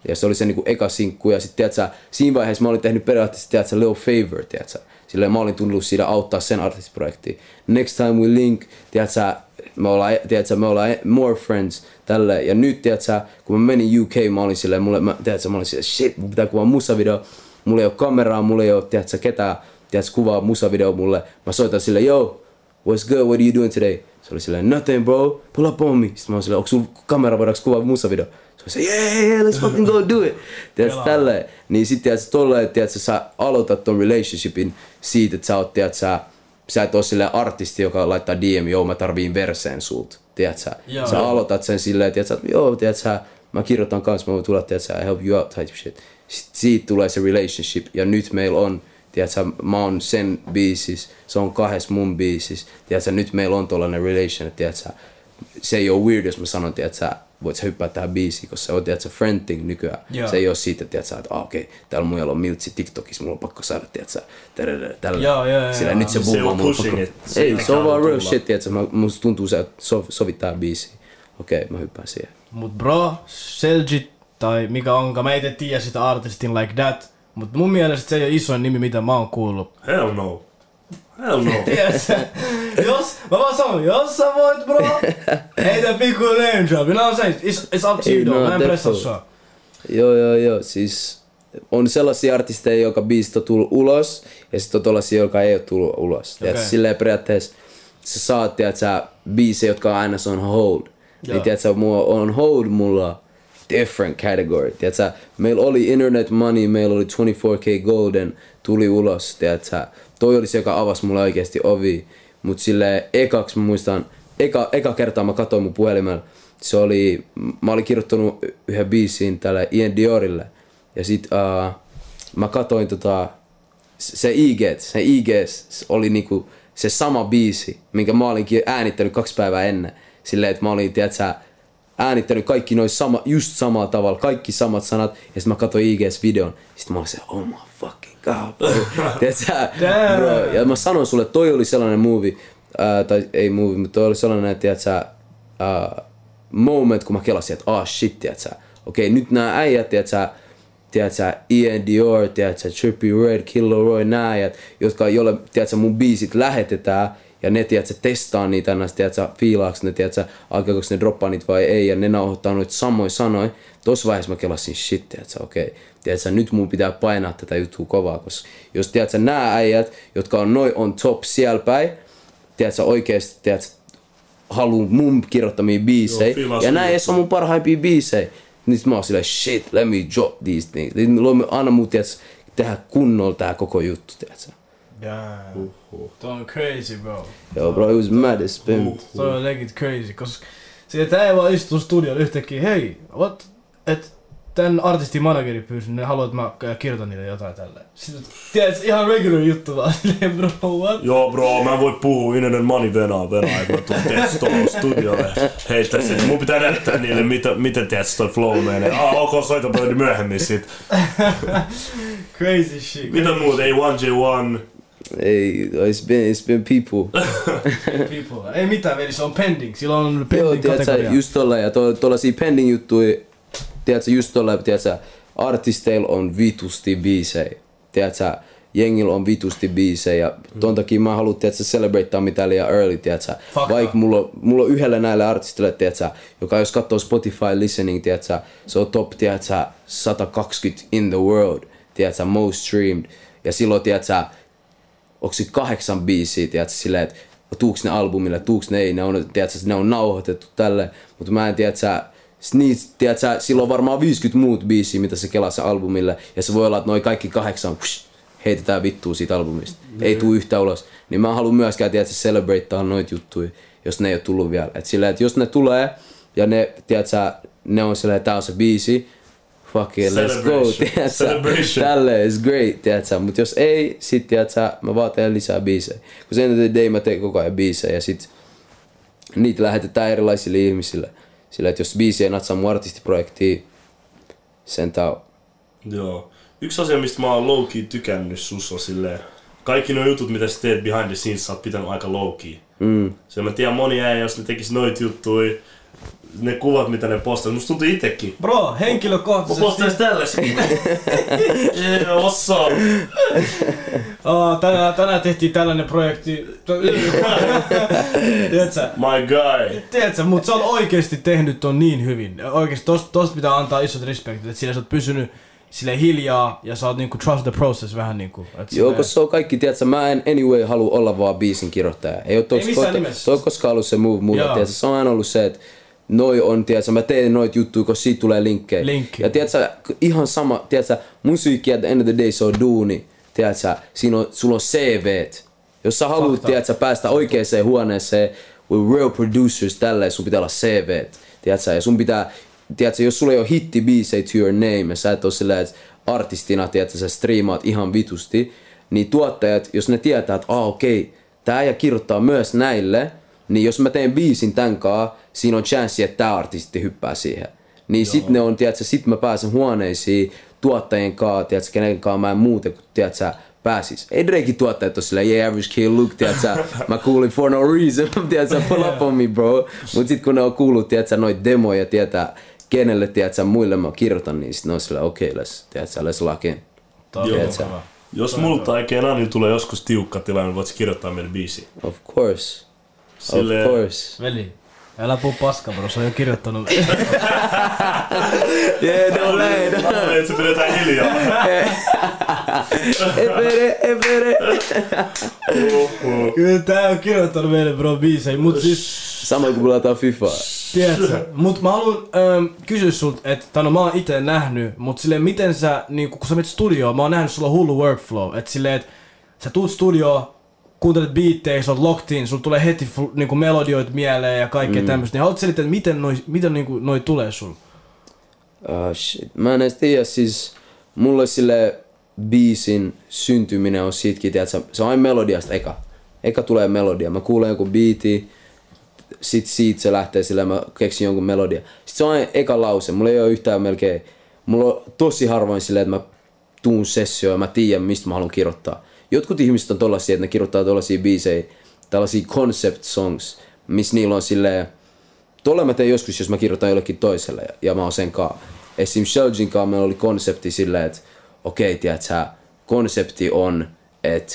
Ja se oli se niinku eka sinkku ja sit tiedät sä, siinä vaiheessa mä olin tehnyt periaatteessa tiedät sä, little favor, tiedät sä. Silleen mä olin tullut siitä auttaa sen artistiprojektiin. Next time we link, tiedät sä, me ollaan, tiedät sä, me ollaan more friends, tälle. Ja nyt, tiedät sä, kun mä menin UK, mä olin silleen, mulle, mä, tiedät sä, mä olin silleen, shit, mun pitää kuvaa musavideo. Mulla ei oo kameraa, mulla ei oo, tiedät sä, ketään, tiedät sä, kuvaa musavideo mulle. Mä soitan sille, yo, what's good, what are you doing today? Se oli silleen, nothing bro, pull up on me. Sitten mä olin silleen, onko sun kamera, voidaanko kuvaa musavideo? Se oli silleen, yeah, yeah, yeah, let's fucking go do it. Tiedätkö, tälleen. Niin sit tiedätkö, tolleen, tiedätkö, sä aloitat ton relationshipin siitä, että sä oot, tiedätkö, sä, sä et silleen artisti, joka laittaa DM, joo mä tarviin verseen sulta. Tiedätkö, sä, Joo. sä aloitat sen silleen, tiedätkö, että joo, tiedätkö, sä, mä kirjoitan kanssa, mä voin tulla, tiedätkö, sä, I help you out type shit. Sitten siitä tulee se relationship ja nyt meillä on, tiedätkö, mä oon sen biisis, se on kahdessa mun biisis, tiedätkö, nyt meillä on tollanen relation, että tiedätkö, se ei ole weird, jos mä sanon, tiedätkö, sä, voit sä hyppää tähän biisiin, koska se on, tiedätkö, friend thing nykyään. Joo. Se ei ole siitä, tiedätkö, että ah, okei, okay, täällä muilla on miltsi TikTokissa, mulla on pakko saada, tiedätkö, tällä, tällä. Joo, joo, joo, Sillä joo. nyt se bummaa, on mulla on pakko. it. Se Ei, se on vaan real shit, tiedätkö, mä, musta tuntuu se, että sov, sovittaa biisi. okei, okay, mä hyppään siihen. Mut bro, Seljit tai mikä onkaan, mä en tiedä sitä artistin like that. Mut mun mielestä se ei ole isoin nimi, mitä mä oon kuullut. Hell no. Hell no. Tiedätkö? jos, mä vaan sanon, jos sä voit bro, heitä pikku name drop. You know what I'm saying? It's, it's up to you though, no, mä en pressa sua. Joo, joo, joo. Siis on sellaisia artisteja, joka biisit on tullut ulos, ja sitten on tollaisia, joka ei ole tullut ulos. Okay. Okei. Silleen periaatteessa sä saat, tiedät sä, biisejä, jotka on aina se on hold. Joo. Niin tiedät sä, mulla on hold mulla different category. Tiedät sä, meillä oli Internet Money, meillä oli 24K Golden, tuli ulos, tiedät sä. Toi oli se, joka avasi mulle oikeasti ovi. Mut silleen ekaksi mä muistan, eka, eka kertaa mä katsoin mun puhelimella, se oli, mä olin kirjoittanut yhden biisin tälle Ian Diorille. Ja sit uh, mä katsoin tota, se IG, se IG oli niinku se sama biisi, minkä mä olinkin äänittänyt kaksi päivää ennen. Silleen, että mä olin, tiedätkö, äänittänyt kaikki noin sama, just samalla tavalla, kaikki samat sanat. Ja sitten mä katsoin IGS videon. Sitten mä olin se, oh my fucking bro. tiedätkö. Ja mä sanoin sulle, toi oli sellainen movie, ää, tai ei movie, mutta toi oli sellainen, että tiedätkö, ää, moment, kun mä kelasin, että ah shit, tiedätkö, okei, nyt nämä äijät, tiedätkö, tiedätkö, Ian Dior, tiedätkö, Trippy Red, Killer Roy, nää äijät, jotka, jolle, tiedätkö, mun biisit lähetetään, ja ne, tiedätkö, testaa niitä ennast, tiedätkö, fiilaaks ne, tiedätkö, alkaako ne droppaa niitä vai ei, ja ne nauhoittaa noita samoja sanoja. Tossa vaiheessa mä kelasin shit, tiedätkö, okei, tiedätkö, nyt mun pitää painaa tätä juttua kovaa, koska jos, tiedätkö, nää äijät, jotka on noin on top siellä päin, tiedätkö, oikeesti, tiedätkö, haluu mun kirjoittamia biisejä. Joo, ja näin edes on mun parhaimpia biisejä. Niin mä oon silleen, shit, let me drop these things. Niin me luomme aina mun, tiedätkö, tehdä kunnolla tää koko juttu, tiedätkö. Damn. Toi on crazy bro. Joo, bro, it was mad as spin. Toi on legit crazy, koska se, että ei vaan istuu studiolla yhtäkkiä, hei, what? Et tän artistin manageri pyysi, ne haluaa, että mä kirjoitan niille jotain tälleen. Sitten, tiedätkö, ihan regular juttu vaan, silleen bro, what? Joo bro, mä en voi puhua Inenen Money venaa venaa, että mä tuun tietysti tuohon studiolle heittää sen. Mun pitää näyttää niille, mitä, miten tietysti toi flow menee. Ah, ok, soita pöydä myöhemmin sit. Crazy shit. Mitä muuta, ei 1J1. Ei, it's been, it's been people. People. Ei mitään veli, se on pending. Sillä on Joo, pending tiedätkö, kategoria. just tolla ja to, tollasia pending juttuja, tiedätkö, just tolla, tiedätkö, artisteilla on vitusti biisejä, tiedätkö, jengillä on vitusti biisejä. Ja ton takia mä haluan, tiedätkö, celebratea mitään liian early, tiedätkö, Fakta. vaikka mulla, on- mulla on yhdellä näille artistille, tiedätkö, joka jos katsoo Spotify listening, tiedätkö, se on top, tiedätkö, 120 in the world, tiedätkö, most streamed, ja silloin, tiedätkö, onko se kahdeksan biisiä, tiedätkö, silleen, että tuuks ne albumille, tuuks ne ei, ne on, tiedätkö, ne on nauhoitettu tälle, mutta mä en tiedä, niitä, tiedätkö, sillä on varmaan 50 muut biisiä, mitä se kelaa se albumille, ja se voi olla, että noin kaikki kahdeksan psh, heitetään vittua siitä albumista. Ei tuu yhtä ulos. Niin mä haluan myöskään, tiedätkö, celebratea noita juttuja, jos ne ei ole tullut vielä. Et silleen, että jos ne tulee, ja ne, tiedätkö, ne on silleen, tää on se biisi, fuck it, let's go, tiedätkö, tälle is great, tiedätkö, mut jos ei, sit tiedätkö, mä vaan teen lisää biisejä. Kun sen the day mä teen koko ajan biisejä ja sit niitä lähetetään erilaisille ihmisille. Sillä että jos biisi ei natsaa mun artistiprojektiin, sen on. Joo. Yksi asia, mistä mä oon low-key tykännyt sus on silleen, kaikki nuo jutut, mitä sä teet behind the scenes, sä oot pitänyt aika low-key. Mm. Se mä tiedän moni äijä, jos ne tekis noit juttuja, ne kuvat, mitä ne postaa, musta tuntuu itekin. Bro, Mä henkilökohtaisesti... postais tällaisen. yeah, what's up? Oh, tänään, tänään tehtiin tällainen projekti. Tiedätkö? My guy. Tiedätkö, mutta sä oot oikeesti tehnyt ton niin hyvin. Oikeesti tosta, tosta pitää antaa isot respektit, että sillä sä oot pysynyt sille hiljaa ja sä oot niinku trust the process vähän niinku. Et Joo, koska se on kaikki, tiedätkö, mä en anyway halua olla vaan biisin kirjoittaja. Ei ole toks, missään toi, nimessä. toi koskaan ollut se move tiedätkö, se on aina ollut se, että noi on, tiedätkö, mä teen noit juttuja, koska siitä tulee linkkejä. Linkki. Ja tiedätkö, ihan sama, tiedätkö, musiikki at the end of the day se on duuni, tiedätkö, siinä on, sulla on CVt. Jos sä haluat, tiedätkö, päästä oikeaan huoneeseen with real producers tälleen, sun pitää olla CVt, tiedätkö, ja sun pitää, tiedätkö, jos sulla ei ole hittibiisejä to your name, ja sä et ole silleen, että artistina, tiedätkö, sä striimaat ihan vitusti, niin tuottajat, jos ne tietää, että ah, okei, tää äijä kirjoittaa myös näille, niin jos mä teen biisin tän kaa, siinä on chanssi, että tää artisti hyppää siihen. Niin sit ne on, tiedätkö, sit mä pääsen huoneisiin, tuottajien kaa, tiedätkö, kenen kaa mä en muuten, kun tiedätkö, pääsis. Ei Drakein tuottajat ole silleen, yeah, average kid look, tiedätkö, mä kuulin for no reason, tiedätkö, pull up on me, bro. Mut sit kun ne on kuullut, tiedätkö, noit demoja, tietää, kenelle, tiedätkö, muille mä kirjoitan, niin sit ne on silleen, okei, okay, let's, tiedätkö, let's lock in. On. Jos multa ei Kenanilla tulee joskus tiukka tilanne, niin voit kirjoittaa meille biisi. Of course, Silleen- of course. Veli, älä puhu paskaa, bro. Se on jo kirjoittanut. Yeah, no way, no. Mä että se pidetään hiljaa. Epere, epere. Kyllä tää on kirjoittanut meille, bro, biisejä. Mut siis, Samoin kuin pelataan FIFA. tiedätkö, mut mä haluan ähm, kysyä sulta, että, no mä oon ite nähnyt, mut silleen miten sä, niinku, kun sä menet studioon, mä oon nähnyt sulla hullu workflow, että silleen, että sä tuut studioon, kuuntelet biittejä, sä oot locked in, sulla tulee heti niinku melodioit mieleen ja kaikkea mm. tämmöstä, niin haluat selittää, että miten noi, miten niinku, noi tulee sul? Uh, shit. Mä en edes tiedä, siis mulle sille biisin syntyminen on siitäkin, tiedätkö, se on aina melodiasta eka. Eka tulee melodia. Mä kuulen joku biiti, sit siitä se lähtee sillä mä keksin jonkun melodia. Sitten se on aina eka lause. Mulla ei ole yhtään melkein, mulla on tosi harvoin silleen, että mä tuun sessioon ja mä tiedän, mistä mä haluan kirjoittaa. Jotkut ihmiset on tollasia, että ne kirjoittaa tollasia biisejä, tällaisia concept songs, missä niillä on silleen, Tuolla mä teen joskus, jos mä kirjoitan jollekin toiselle ja, ja mä oon sen kaa. Esim. Sheljin kaa meillä oli konsepti silleen, että okei, okay, tiedät sä, konsepti on, että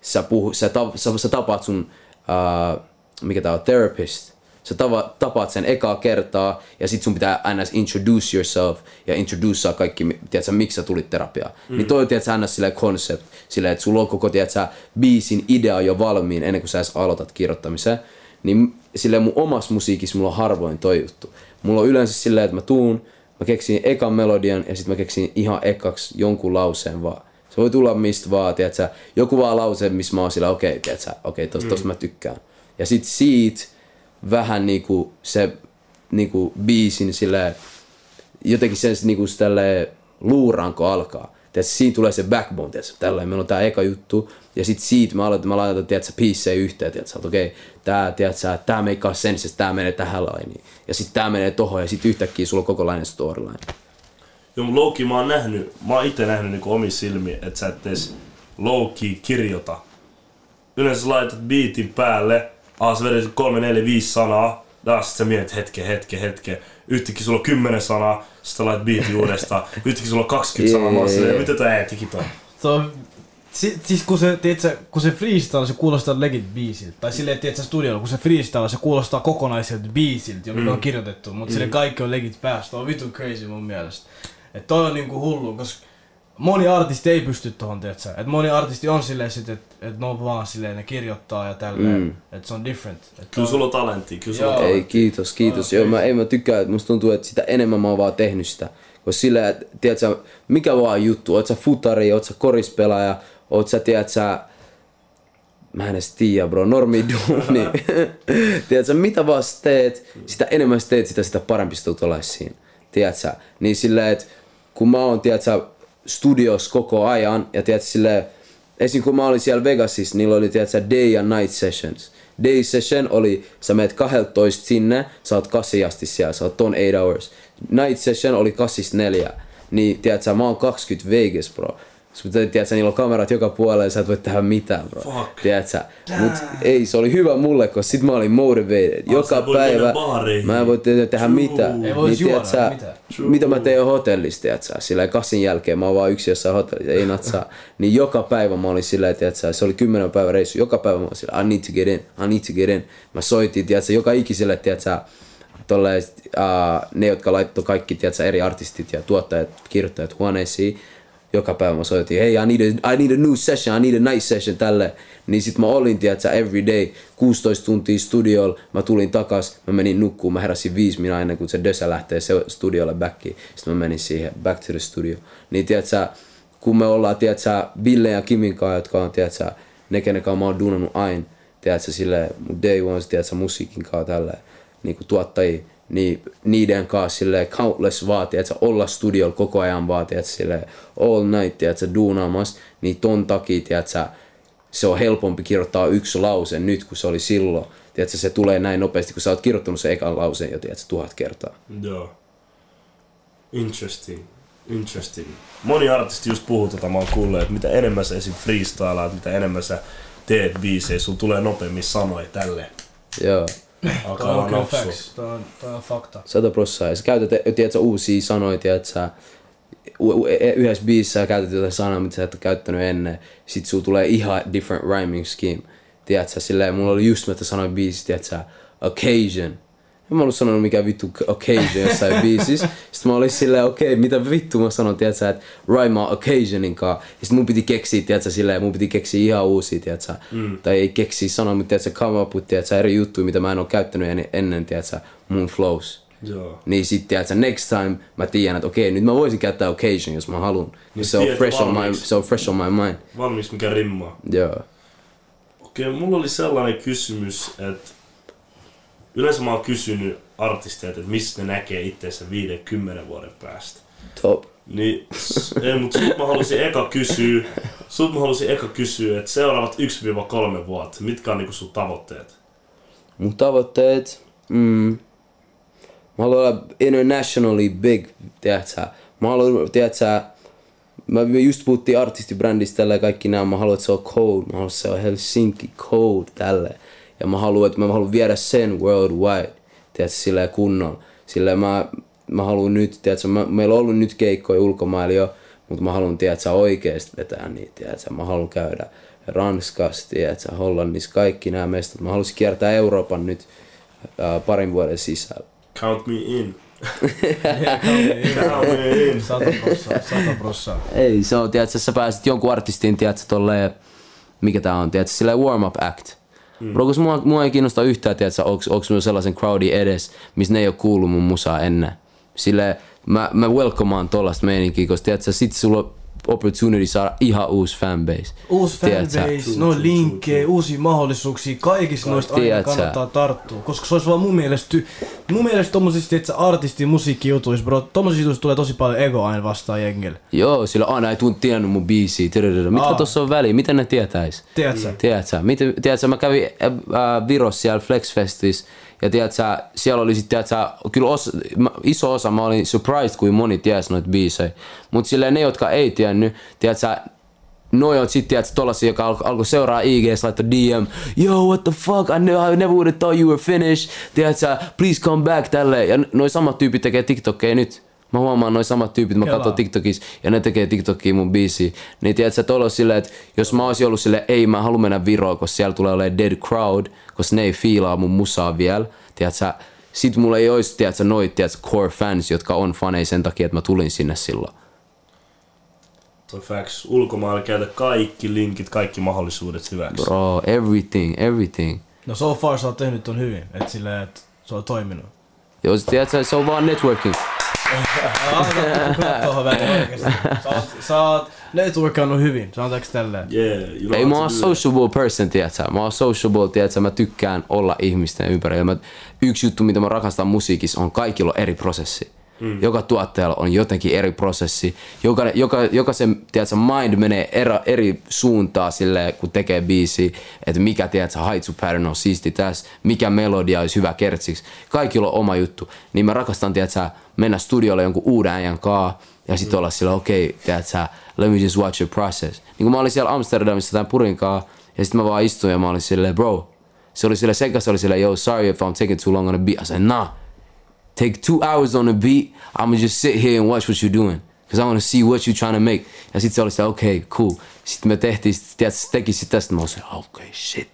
sä, puhu, sä, ta, sä, sä tapaat sun, uh, mikä tää on, therapist. Sä tava, tapaat sen ekaa kertaa ja sit sun pitää ns. introduce yourself ja introducea kaikki, mi- tiedät sä, miksi sä tulit terapiaan. Mm. Niin toi tiedät sä ns. silleen concept, silleen, että sulla on koko, tiedät sä, biisin idea jo valmiin ennen kuin sä edes aloitat kirjoittamisen. Niin silleen mun omassa musiikissa mulla on harvoin toi juttu. Mulla on yleensä silleen, että mä tuun, mä keksin ekan melodian ja sitten mä keksin ihan ekaksi jonkun lauseen vaan. Se voi tulla mistä vaan, tiedätkö, joku vaan lause, missä mä oon sillä, okei, okay, tiedätkö, okei, okay, tosta, tosta mä tykkään. Ja sit siitä vähän niinku se niinku biisin silleen, jotenkin sen niinku tälle luuranko alkaa. Tiedätkö, siinä tulee se backbone, tiedätkö, tällainen, meillä on tää eka juttu, ja sit siitä mä aloitan, mä laitan, tiedätkö, piissejä yhteen, tiedätkö, että okei, okay, tää, tiedätkö, tää meikkaa sensissä, tää menee tähän lainiin, ja sit tää menee tohon, ja sit yhtäkkiä sulla on kokonainen storyline. Joo, mun low mä oon nähnyt, mä oon ite nähnyt niinku omissa silmiin, että sä et edes low kirjoita. Yleensä sä laitat beatin päälle, aas vedet 3, 4, 5 sanaa, taas sit sä mietit hetke, hetke, hetke. Yhtäkkiä sulla on 10 sanaa, sit sä laitat beatin uudestaan. Yhtäkkiä sulla on 20 sanaa, mä oon silleen, mitä tää äiti toi? Se on, si, siis kun se, tiedätkö, kun se freestyle, se kuulostaa legit biisiltä. Tai silleen, tiedätkö, studiolla, kun se freestyle, se kuulostaa kokonaiselta biisiltä, joka mm. on kirjoitettu. Mutta mm. sille kaikki on legit päästä. on vitu crazy mun mielestä. Et toi on niinku hullu, koska moni artisti ei pysty tohon, tiedätkö. Et moni artisti on silleen sit, että et ne on vaan silleen, ne kirjoittaa ja tälleen. Mm. Että se on different. Et Kyllä sulla on talenttia, kyllä sulla on. Ei, kiitos, kiitos. Joo, mä, ei mä tykkää, että musta tuntuu, että sitä enemmän mä oon vaan tehnyt sitä. Koska sillä, että tiedät sä, mikä vaan juttu, oot sä futari, oot sä korispelaaja, oot sä, tiedät sä, mä en edes tiedä bro, normi duuni. tiedät sä, mitä vaan sä teet, sitä enemmän sä teet, sitä, sitä parempi sä tulet siinä. Tiedät sä, niin sillä, että kun mä oon, tiedät sä, studios koko ajan, ja tiedät sä, silleen, Esim. kun mä olin siellä Vegasissa, niillä oli tiedätkö, day and night sessions. Day session oli, sä meet 12 sinne, sä oot kasi asti siellä, sä oot ton 8 hours. Night session oli kassista neljä. Niin tiedätkö, mä oon 20 Vegas, bro. Sun pitää, tiedätkö, niillä on kamerat joka puolella ja sä et voi tehdä mitään, bro. Fuck. Tiedätkö? Mut ei, se oli hyvä mulle, koska sit mä olin motivated. sä Joka päivä mä en voi te- tehdä True. mitään. Ei niin, juoda, tiedätkö, ei mitään. mitä mä teen hotellissa, tiedätkö? Sillä kassin jälkeen mä oon vaan yksi jossain hotellissa, ei natsaa. Niin joka päivä mä olin sillä, tiedätkö, se oli kymmenen päivän reissu. Joka päivä mä olin sillä, I need to get in, I need to get in. Mä soitin, tiedätkö, joka ikiselle, tiedätkö, tolle, uh, ne, jotka laittoi kaikki, tiedätkö, eri artistit ja tuottajat, kirjoittajat huoneisiin. Joka päivä mä soitin, hei, I need, a, I need a new session, I need a night session, tälle. Niin sit mä olin, tiedätkö, every day, 16 tuntia studiolla, mä tulin takas, mä menin nukkuun, mä heräsin viisi minä ennen kuin se Dösä lähtee se studiolle backiin. Sitten mä menin siihen, back to the studio. Niin tiedätkö, kun me ollaan, tiedätkö, Ville ja Kimin kanssa, jotka on, tiedätkö, ne, kenen kanssa mä oon duunannut aina, tiedätkö, sille mun day ones, tiedätkö, musiikin kanssa tälleen, niin kuin tuottajia, niin niiden kanssa sille countless vaatii, että olla studiolla koko ajan vaatii, että sille all night, tiedätkö, duunaamassa, niin ton takia, tiedätkö, se on helpompi kirjoittaa yksi lause nyt, kun se oli silloin. Tiedätkö, se tulee näin nopeasti, kun sä oot kirjoittanut sen ekan lauseen jo, tiedätkö, tuhat kertaa. Joo. Interesting. Interesting. Moni artisti just puhuu tota, mä oon kuullut, että mitä enemmän sä esim. freestylaat, mitä enemmän sä teet biisejä, sun tulee nopeammin sanoja tälle. Joo. Alkaa on olla kyllä facts. Toi on, toi on fakta. Sata prossaa. Ja sä käytät, tiedätkö, uusia sanoja, tiedätkö, u- e- yhdessä biisissä sä käytät jotain sanaa, mitä sä et ole käyttänyt ennen. Sit sulla tulee ihan different rhyming scheme. Tiedätkö, silleen, mulla oli just, että sanoin biisissä, tiedätkö, occasion. En mä ollut sanonut mikä vittu occasion jossain biisissä. Sitten mä olin silleen, okei, okay, mitä vittu mä sanon, tiedätkö, että rhymaa occasionin kaa. Ja sit mun piti keksiä, tiedätkö, silleen, mun piti keksiä ihan uusia, tiedätkö. Mm. Tai ei keksiä sanoa, mutta tiedätkö, come up with, tiedätkö, eri juttuja, mitä mä en ole käyttänyt en- ennen, tiedätkö, mun flows. Joo. Niin sit tiedätkö, next time mä tiedän, että okei, nyt mä voisin käyttää occasion, jos mä haluan. Niin se, on fresh on my, valmiiksi. se on fresh on my mind. Valmiiksi mikä rimmaa. Joo. Okei, mulla oli sellainen kysymys, että yleensä mä oon kysynyt artisteilta, että missä ne näkee itseensä 50 vuoden päästä. Top. Niin, ei, mut sut mä halusin eka kysyä, sut mä halusin eka kysyä, että seuraavat 1-3 vuotta, mitkä on niinku sun tavoitteet? Mun tavoitteet, mm, mä haluan olla internationally big, tiedätkö? Mä haluan, tiedätkö, mä just puhuttiin artistibrändistä tällä ja kaikki nämä, mä haluan, että se on code, mä haluan, että se on Helsinki code tälle. Ja mä haluan, että mä haluan viedä sen worldwide, tiedätkö, silleen kunnolla. Silleen mä, mä haluan nyt, tiedätkö, mä, meillä on ollut nyt keikkoja ulkomailla jo, mutta mä haluan, tiedätkö, oikeesti vetää niitä, tiedätkö, mä haluan käydä Ranskassa, tiedätkö, Hollannissa, kaikki nämä mestat. Mä haluaisin kiertää Euroopan nyt äh, parin vuoden sisällä. Count me in. Count Count me in. Sata prossaa, sata prossaa. Ei, se on, tiedätkö, sä pääset jonkun artistin, tiedätkö, tolleen, mikä tää on, tiedätkö, silleen warm-up act. Mm. Bro, koska mua, mua ei kiinnosta yhtään, tiedätkö, onks, onks sellaisen crowdin edes, missä ne ei oo kuullut mun musaa ennen. Silleen, mä, mä welcomeaan tollasta meininkiä, koska tiedätkö, sit sulla opportunity saada ihan uusi fanbase. Uusi Tiedätkö? fanbase, no linkkejä, uusia mahdollisuuksia, kaikista noista aina Tiedätkö? kannattaa tarttua. Koska se olisi vaan mun mielestä, ty- mun mielestä tommosista, että artisti musiikkijutuissa, bro, tommosista jutuissa tulee tosi paljon ego aina vastaan jengille. Joo, sillä aina ei tuu tiennyt mun biisiä. tyryryrä. Mitkä Aa. tossa on väliä? Miten ne tietäis? Tiedätkö? Tiedätkö? Miten, tiedätkö, mä kävin äh, Virossa siellä Flexfestissä ja tiedätkö, siellä oli sit, tiedätkö, kyllä os, mä, iso osa, mä olin surprised, kuin moni ties noita biisejä. Mut silleen ne, jotka ei tiennyt, tiedätkö, Noi on sit tiedätkö tollasia, joka alko seuraa IGS, laittoi DM, Yo, what the fuck, I, ne- I never would have thought you were finished, tiedätkö, please come back, tälle. Ja noi samat tyypit tekee TikTokkeja nyt. Mä huomaan noin samat tyypit, mä Kelaa. katson TikTokissa ja ne tekee TikTokia mun biisiä. Niin tiedätkö, että olla silleen, että jos mä olisin ollut silleen, ei mä haluan mennä Viroon, koska siellä tulee olemaan dead crowd, koska ne ei fiilaa mun musaa vielä. Tiedätkö, sit mulla ei olisi, tiedätkö, noit, tiedätkö, core fans, jotka on faneja sen takia, että mä tulin sinne silloin. Toi facts. Ulkomailla käytä kaikki linkit, kaikki mahdollisuudet hyväksi. Bro, everything, everything. No so far sä oot tehnyt ton hyvin, et silleen, että se on toiminut. Jos tiedätkö, se on vaan networking. Sä oot networkannut hyvin, sanotaanko tälleen? Yeah, you know Ei mä oon sociable person, tiedätkö? Mä oon sociable, tiedätkö? Mä tykkään olla ihmisten ympärillä. Mä, yksi juttu, mitä mä rakastan musiikissa, on kaikilla eri prosessi. Mm. Joka tuottajalla on jotenkin eri prosessi. Joka, joka, jokaisen tiedätkö, mind menee eri, eri suuntaan sille, kun tekee biisi, että mikä tiedätkö, haitsu pattern on siisti tässä, mikä melodia olisi hyvä kertsiksi. Kaikilla on oma juttu. Niin mä rakastan tiedätkö, mennä studiolle jonkun uuden äijän kaa ja sitten olla sillä, okei, okay, tiedätkö, let me just watch your process. Niin kun mä olin siellä Amsterdamissa tämän purin kaa, ja sitten mä vaan istuin ja mä olin silleen, bro, se oli sille sekä se oli silleen, yo, sorry if I'm taking too long on the beat. I said, nah, take two hours on the beat, I'ma just sit here and watch what you're doing. Cause I wanna see what you're trying to make. Ja sit se oli se, okei, okay, cool. Sitten me tehtiin, sit, tiedätkö, se teki sit tästä, mä olin okei, okay, shit.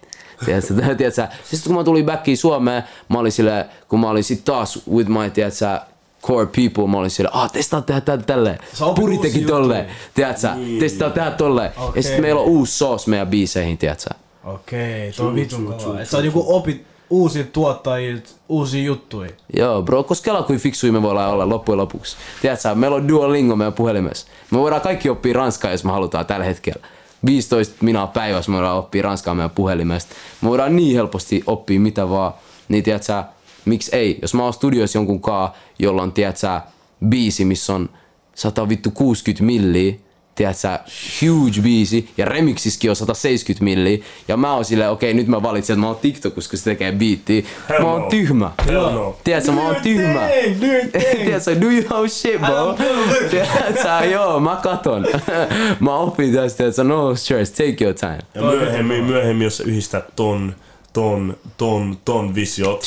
Tiedätkö, tiedätkö, sitten kun mä tulin backiin Suomeen, mä olin sille, kun mä olin sit taas with my, tiedätkö, core people, mä olin sille, ah, testaa tehdä tätä tälleen. Puri teki tolleen, tiedätkö, testaa tehdä tolleen. Ja Okei. sitten meillä on uusi sauce meidän biiseihin, tiedätkö. Okei, toi on True, vitun kova. sä joku opit uusilta tuottajilta uusia juttuja. Joo, bro, koska kela kuin fiksuja me voidaan olla loppujen lopuksi. Tiedätkö, meillä on Duolingo meidän puhelimessa. Me voidaan kaikki oppia ranskaa, jos me halutaan tällä hetkellä. 15 minaa päivässä me voidaan oppia ranskaa meidän puhelimesta. Me voidaan niin helposti oppia mitä vaan. Niin tiedätkö, miksi ei? Jos mä oon studiossa jonkun kaa, jolla on, tiedätkö, biisi, missä on 100 vittu 60 milliä, tiedätkö, huge biisi, ja remixiskin on 170 milli, ja mä oon silleen, okei, nyt mä valitsin, että mä oon TikTok, koska se tekee biittiä. Hell Mä oon no. tyhmä. Hell no. Tiedätkö, mä oon tyhmä. Tiedätkö, do you know shit, bro? Tiedätkö, joo, mä katon. mä opin tästä, tiedätkö, no stress, take your time. Ja myöhemmin, myöhemmin, jos sä yhdistät ton, ton, ton, ton visiot.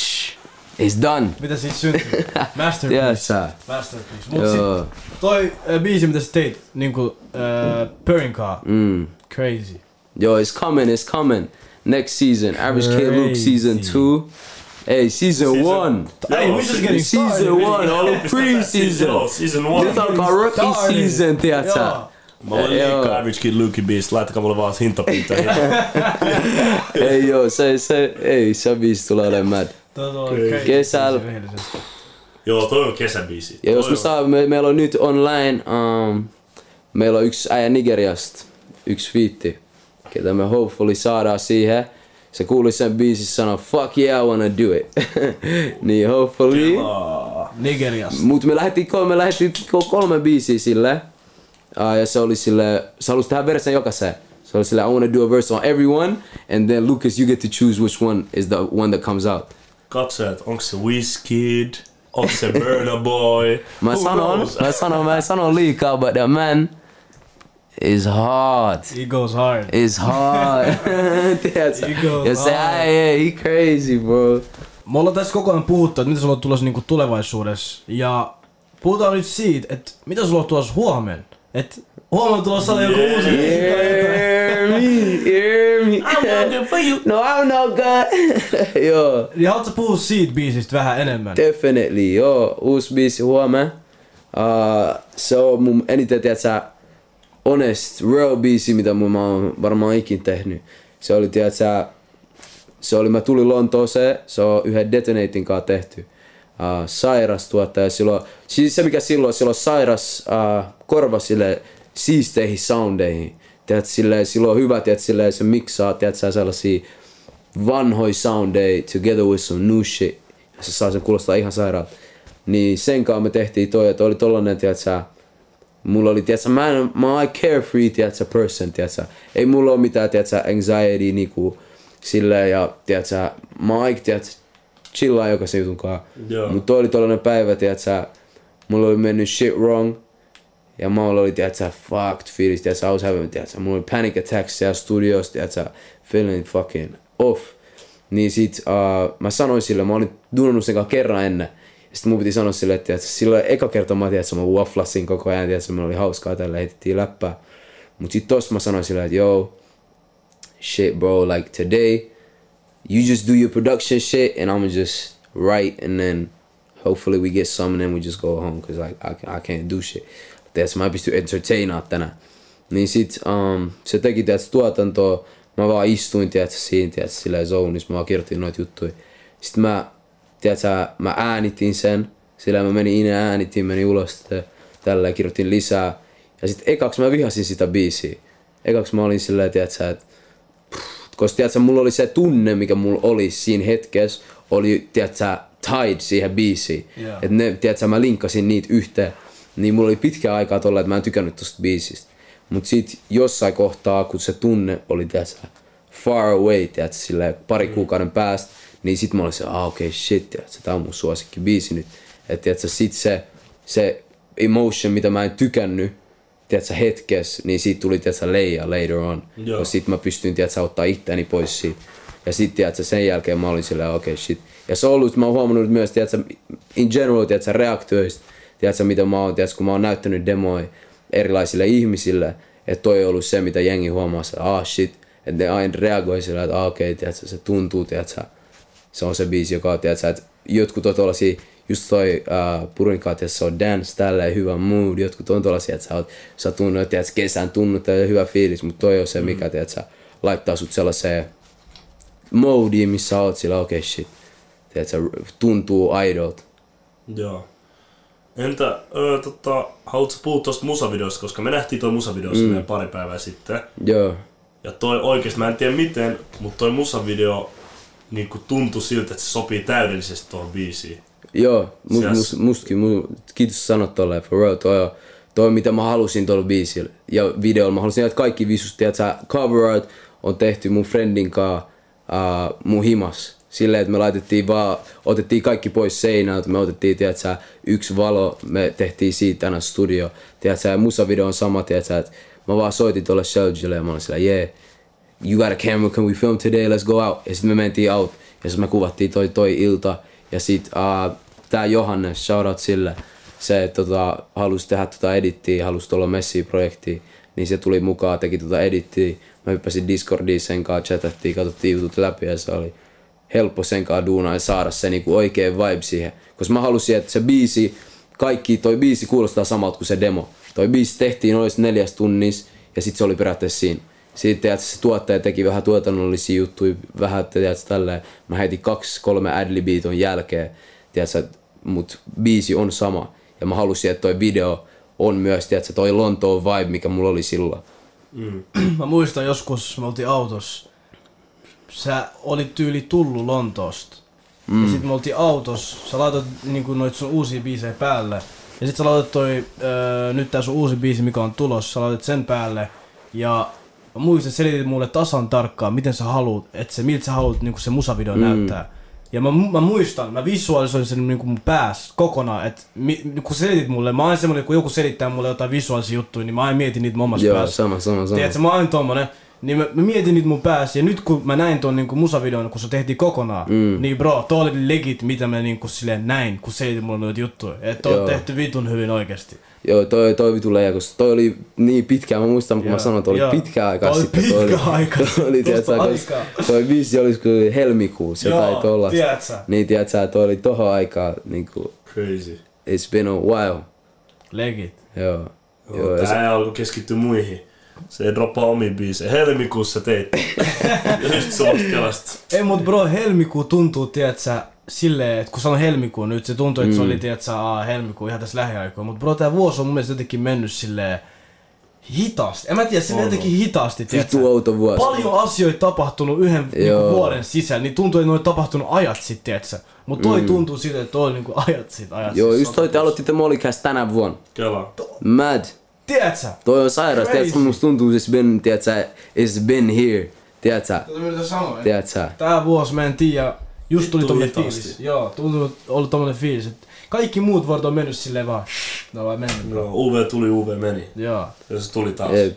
It's done. Mitä siitä syntyy? Masterpiece. Tiedätkö? Masterpiece. Mut Joo. sit, toi äh, biisi, mitä sä teit, niinku äh, Pörinkaa. Mm. Crazy. Yo, it's coming, it's coming. Next season, Average Kid Luke season Crazy. two. Hey, season, Season- one. Hey, we just getting Season started. one, all pre-season. season one. Nyt alkaa rookie season, tiedätkö? Mä olen Joo. liikaa Average Kid Luke biisi, laittakaa mulle vaan hintapintoja. Ei joo, se, se, ei, se biisi tulee olemaan mad. Crazy. Kesällä. Rehellisesti. Joo, toi on kesäbiisi. Ja jos Toi me saa, me, meillä on nyt online, um, meillä on yksi äijä Nigeriasta, yksi fiitti, ketä me hopefully saadaan siihen. Se kuuli sen biisissä sanoa, fuck yeah, I wanna do it. niin hopefully. Nigeriasta. Mut me lähdettiin, kolme, me lähdettiin kolme biisiä sille. Uh, ja se oli sille, se halusi tehdä versen jokaiseen. Se oli sille, I wanna do a verse on everyone. And then Lucas, you get to choose which one is the one that comes out. Katsojat, onko se Wizkid? Onko se Burna Boy? Mä sanon, mä sanon, mä en sano liikaa, but the man is hard. He goes hard. Is hard. Tiedätkö? He goes Ja se hard. äijä, he crazy, bro. Me ollaan tässä koko ajan puhuttu, että mitä sulla on tulossa niinku tulevaisuudessa. Ja puhutaan nyt siitä, että mitä sulla on tulossa huomenna. että huomenna tulossa on joku uusi. Hear me, hear me. I'm looking for you. No, I'm not good. Joo. Niin haluatko puhua siitä biisistä vähän enemmän? Definitely, joo. Uusi biisi huomenna. Uh, se on mun eniten, tiedätkö, honest, real biisi, mitä mun mä oon varmaan ikin tehnyt. Se oli, tiedätkö, se oli, mä tulin Lontooseen, se on yhden Detonatin kanssa tehty. Uh, sairas tuottaja silloin, siis se mikä silloin, silloin sairas uh, korva sille siisteihin soundeihin. Tiedätkö, silleen, silloin on hyvä, tiedätkö, silleen, se miksaa, tiedätkö, sellaisia vanhoja soundeja together with some new shit. Ja se saa sen kuulostaa ihan sairaalta. Niin sen kanssa me tehtiin toi, että oli tollanen, tiedätkö, mulla oli, tiedätkö, mä, en, mä oon carefree, tiedätkö, person, tiedätkö. Ei mulla ole mitään, tiedätkö, anxiety niinku silleen ja, tiedätkö, mä oon tiedätkö, chillaa jokaisen jutun kanssa. Joo. Mut toi oli tollanen päivä, tiedätkö, mulla oli mennyt shit wrong. Ja mulla oli, tiedätkö, fucked fiilis, tiedätkö, I was having, tiedätkö, mulla oli panic attacks siellä studiossa, tiedätkö, feeling fucking off. Niin sit uh, mä sanoin sille, mä olin duunannut sen kerran ennen. Ja sit mun piti sanoa sille, että tiedätkö, silloin eka kerta mä tiedätkö, mä wafflasin koko ajan, tiedätkö, mulla oli hauskaa tällä, heitettiin läppää. Mut sit tossa mä sanoin sille, että yo, shit bro, like today, you just do your production shit and I'ma just write and then hopefully we get some and then we just go home cause like I, I can't do shit. Tiedätkö, mä en pysty entertainaa tänään. Niin sit um, se teki tiedätkö, tuotantoa, mä vaan istuin tiedätkö, siinä tiedätkö, silleen zoneissa, mä vaan kirjoitin noita juttuja. Sitten mä, tiedätkö, mä äänitin sen, sillä mä menin ineen äänitin, menin ulos tä- tällä kirjoitin lisää. Ja sit ekaks mä vihasin sitä biisiä. Ekaks mä olin silleen, tiedätkö, että koska tiedätkö, mulla oli se tunne, mikä mulla oli siinä hetkessä, oli tiedätkö, tied siihen biisiin. Joo. Että ne, tiedätkö, mä linkkasin niitä yhteen. Niin mulla oli pitkä aikaa tolla, että mä en tykännyt tosta biisistä. Mut sit jossain kohtaa, kun se tunne oli tiedätkö, far away, tiedätkö, silleen pari kuukauden päästä, niin sit mä olin se, ah okei, okay, shit, tiedätkö, tää on mun suosikki biisi nyt. Että tiedätkö, sit se, se emotion, mitä mä en tykännyt, tiedätkö, hetkessä, niin siitä tuli, tiedätkö, leija later on. Joo. Ja sit mä pystyin, tiedätkö, ottaa itteeni pois siitä. Ja sit, tiedätkö, sen jälkeen mä olin silleen, okei, okay, shit. Ja se on ollut, mä oon huomannut myös, tiedätkö, in general, tiedätkö, reaktioista, tiedätkö, mitä mä oon, tiedätkö, kun mä oon näyttänyt demoja erilaisille ihmisille, että toi on ollut se, mitä jengi huomaa, että ah shit, että ne aina reagoi sillä, että ah, okei, okay, tiedätkö, se tuntuu, tiedätkö, se on se biisi, joka on, tiedätkö, että jotkut on tuollaisia, just toi uh, Purinkaa, että se on dance, tälleen hyvä mood, jotkut on tuollaisia, että sä, oot, sä tunnet, tiedätkö, kesän tunnut ja hyvä fiilis, mutta toi on se, mikä, tiedätkö, laittaa sut sellaiseen modeen, missä oot sillä, okei, okay, shit, tiedätkö, tuntuu aidolta. Joo. Entä, öö, tota, haluatko puhua tuosta musavideosta, koska me nähtiin toi musavideo mm. pari päivää sitten. Joo, Ja toi oikeesti, mä en tiedä miten, mutta toi musavideo niinku tuntui siltä, että se sopii täydellisesti tuohon biisiin. Joo, mu, Sias- mus, mustakin, mu, kiitos sanot tolleen, for real, toi toi mitä mä halusin tuolla biisillä ja videolla. Mä halusin, että kaikki visus, tiedätkö, cover art on tehty mun friendin kanssa uh, mun himas. Silleen, että me laitettiin vaan, otettiin kaikki pois seinältä, me otettiin, tiedätkö, yksi valo, me tehtiin siitä aina studio. Tiedätkö, ja musavideo on sama, tiedätkö, että mä vaan soitin tuolle Shelgille ja mä olin sillä, yeah, you got a camera, can we film today, let's go out. Ja sitten me mentiin out, ja sitten me kuvattiin toi, toi ilta. Ja sit uh, tää Johannes, shout out sille, se tota, halusi tehdä tota edittiä, halusi tuolla Messi-projektiin, niin se tuli mukaan, teki tota edittiä. Mä hyppäsin Discordiin sen kanssa, chatattiin, katsottiin jutut läpi ja se oli helppo sen kanssa duunaa ja saada se niinku oikein vibe siihen. Koska mä halusin, että se biisi, kaikki, toi biisi kuulostaa samalta kuin se demo. Toi biisi tehtiin noin neljäs tunnissa ja sitten se oli periaatteessa siinä. Sitten tiedät, se tuottaja teki vähän tuotannollisia juttuja, vähän tiedät, tälleen. Mä heitin kaksi, kolme adlibia ton jälkeen, tiedät, mut biisi on sama. Ja mä halusin, että toi video on myös, tiedät, toi Lontoon vibe, mikä mulla oli silloin. Mä muistan joskus, me oltiin autossa. Sä olit tyyli tullut Lontoosta. Mm. Ja sit me oltiin autossa. Sä laitat niinku noit sun uusia biisejä päälle. Ja sit sä laitat toi, öö, nyt tää sun uusi biisi, mikä on tulossa, sä laitat sen päälle. Ja että selitit mulle tasan tarkkaan, miten sä haluut, että se, miltä sä haluat niinku se musavideo mm. näyttää. Ja mä, mä muistan, mä visualisoin sen niinku mun päässä kokonaan, että mi, kun selitit mulle, mä oon semmonen, kun joku selittää mulle jotain visuaalisia juttuja, niin mä aina mietin niitä mun omassa Joo, päässä. sama, sama, sama. Tiedätkö, mä aina tommonen. Niin mä, mä, mietin niitä mun päässä ja nyt kun mä näin ton niinku musavideon, kun se tehtiin kokonaan, mm. niin bro, toi oli legit mitä mä niinku silleen näin, kun selitit mulle noita juttuja. Että on tehty vitun hyvin oikeesti. Joo, toi, toi vitu leija, koska toi oli niin pitkään, mä muistan kun mä Joo, sanoin, että oli joo. pitkään aikaa Toi oli sitten. pitkä aika Toi oli, sitten, tiedätkö, tosta koska aikaa. toi biisi oli kuin helmikuussa, Joo, jotain tollasta. tiedätkö? Niin, tiedätkö, toi oli tohon aikaa, niinku, Crazy. it's been a while. Legit. Joo. Joo, Joo, se, tää ei alkoi keskittyä muihin. Se ei droppaa omiin biisejä. Helmikuussa teit. just sellaista kelasta. Ei mut bro, helmikuu tuntuu, tiedätkö, silleen, että kun se on helmikuu nyt, se tuntuu, että se oli, tiedätkö, aa, helmikuu ihan tässä lähiaikoina. Mut bro, tää vuosi on mun mielestä jotenkin mennyt silleen hitaasti. En mä tiedä, se On, jotenkin hitaasti, tiedätkö. vittu outo vuosi. Paljon asioita tapahtunut yhden niinku, vuoden sisällä, niin tuntuu, että ne on tapahtunut ajat sitten, tiedätkö. Mut toi mm. tuntuu siltä, että toi oli niinku ajat sitten, ajat Joo, sit. just toi te aloititte Mollycast tänä vuonna. Kela. Mad. Tiedätkö? Toi on sairas, tiedätkö, musta tuntuu, it's been, tiedätkö, it's been here. Tiedätkö, sanoa. tiedätkö. Tää vuosi mä en tiedä, just tuli tommonen fiilis. Joo, tuntuu, ollut tommonen fiilis, että kaikki muut vuodet on mennyt silleen vaan, ne on vaan mennyt. No, UV tuli, UV meni. Joo. Ja se tuli taas. Jep.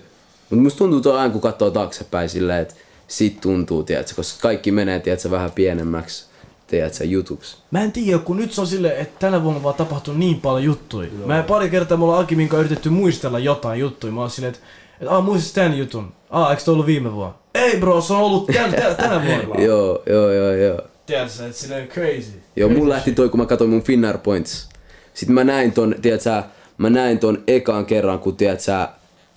Mut musta tuntuu toi aina kun katsoo taaksepäin silleen, että sit tuntuu, tiedätkö, koska kaikki menee, tiedätkö, vähän pienemmäksi, tiedätkö, jutuksi. Mä en tiedä, kun nyt se on silleen, että tänä vuonna vaan tapahtunut niin paljon juttuja. Joo. Mä pari kertaa me ollaan Aki minkä yritetty muistella jotain juttuja. Mä oon silleen, että et, aa muistat tän jutun. Aa, eikö toi ollut viime vuonna? Ei bro, se on ollut tän, tän, tänä vuonna. Joo, joo, joo, joo. Tiedätkö, että silleen crazy. Joo, crazy mun lähti toi, kun mä katsoin mun Finnair Points. Sitten mä näin ton, tiedätkö, mä näin ton ekan kerran, kun tiedätkö,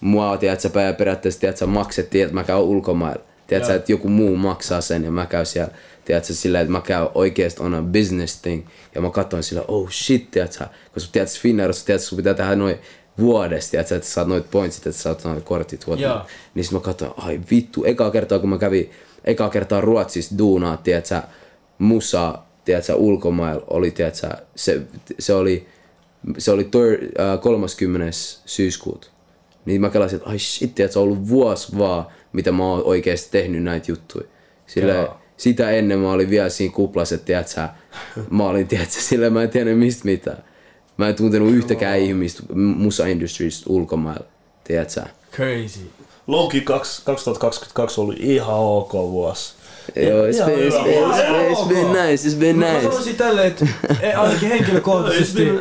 mua, tiedätkö, periaatteessa, tiedätkö, maksettiin, että mä käyn ulkomailla. Tiedätkö, että joku muu maksaa sen ja mä käyn siellä, tiedätkö, sillä että mä käyn oikeesti on a business thing. Ja mä katsoin sillä, oh shit, tiedätkö, koska tiedätkö, Finnairissa, tiedätkö, sun pitää tehdä noin vuodesta, tiedätkö, että sä saat noit pointsit, että sä saat noit kortit. Whatnot. Niin sit mä katsoin, ai vittu, eka kertaa kun mä kävin, eka kertaa Ruotsissa duunaa, tiedätkö, musa, tiedätkö, ulkomailla oli, tiedätkö, se, se oli, se oli thir, äh, 30. syyskuuta. Niin mä kelasin, että ai shit, tiedätkö, se on ollut vuosi vaan, mitä mä oon oikeesti tehnyt näitä juttuja. Sillä Joo. Sitä ennen mä olin vielä siinä kuplassa, että tiedätkö, mä olin, tiedätkö, sillä mä en tiennyt mistä mitään. Mä en tuntenut yhtäkään ihmistä musa-industrista ulkomailla, tiedätkö. Crazy. Loki 2 2022 oli ihan ok vuosi. Joo, it's been, it's been, it's been, it's nice, it's been Mä nice. sanoisin tälleen, että ei, ainakin henkilökohtaisesti,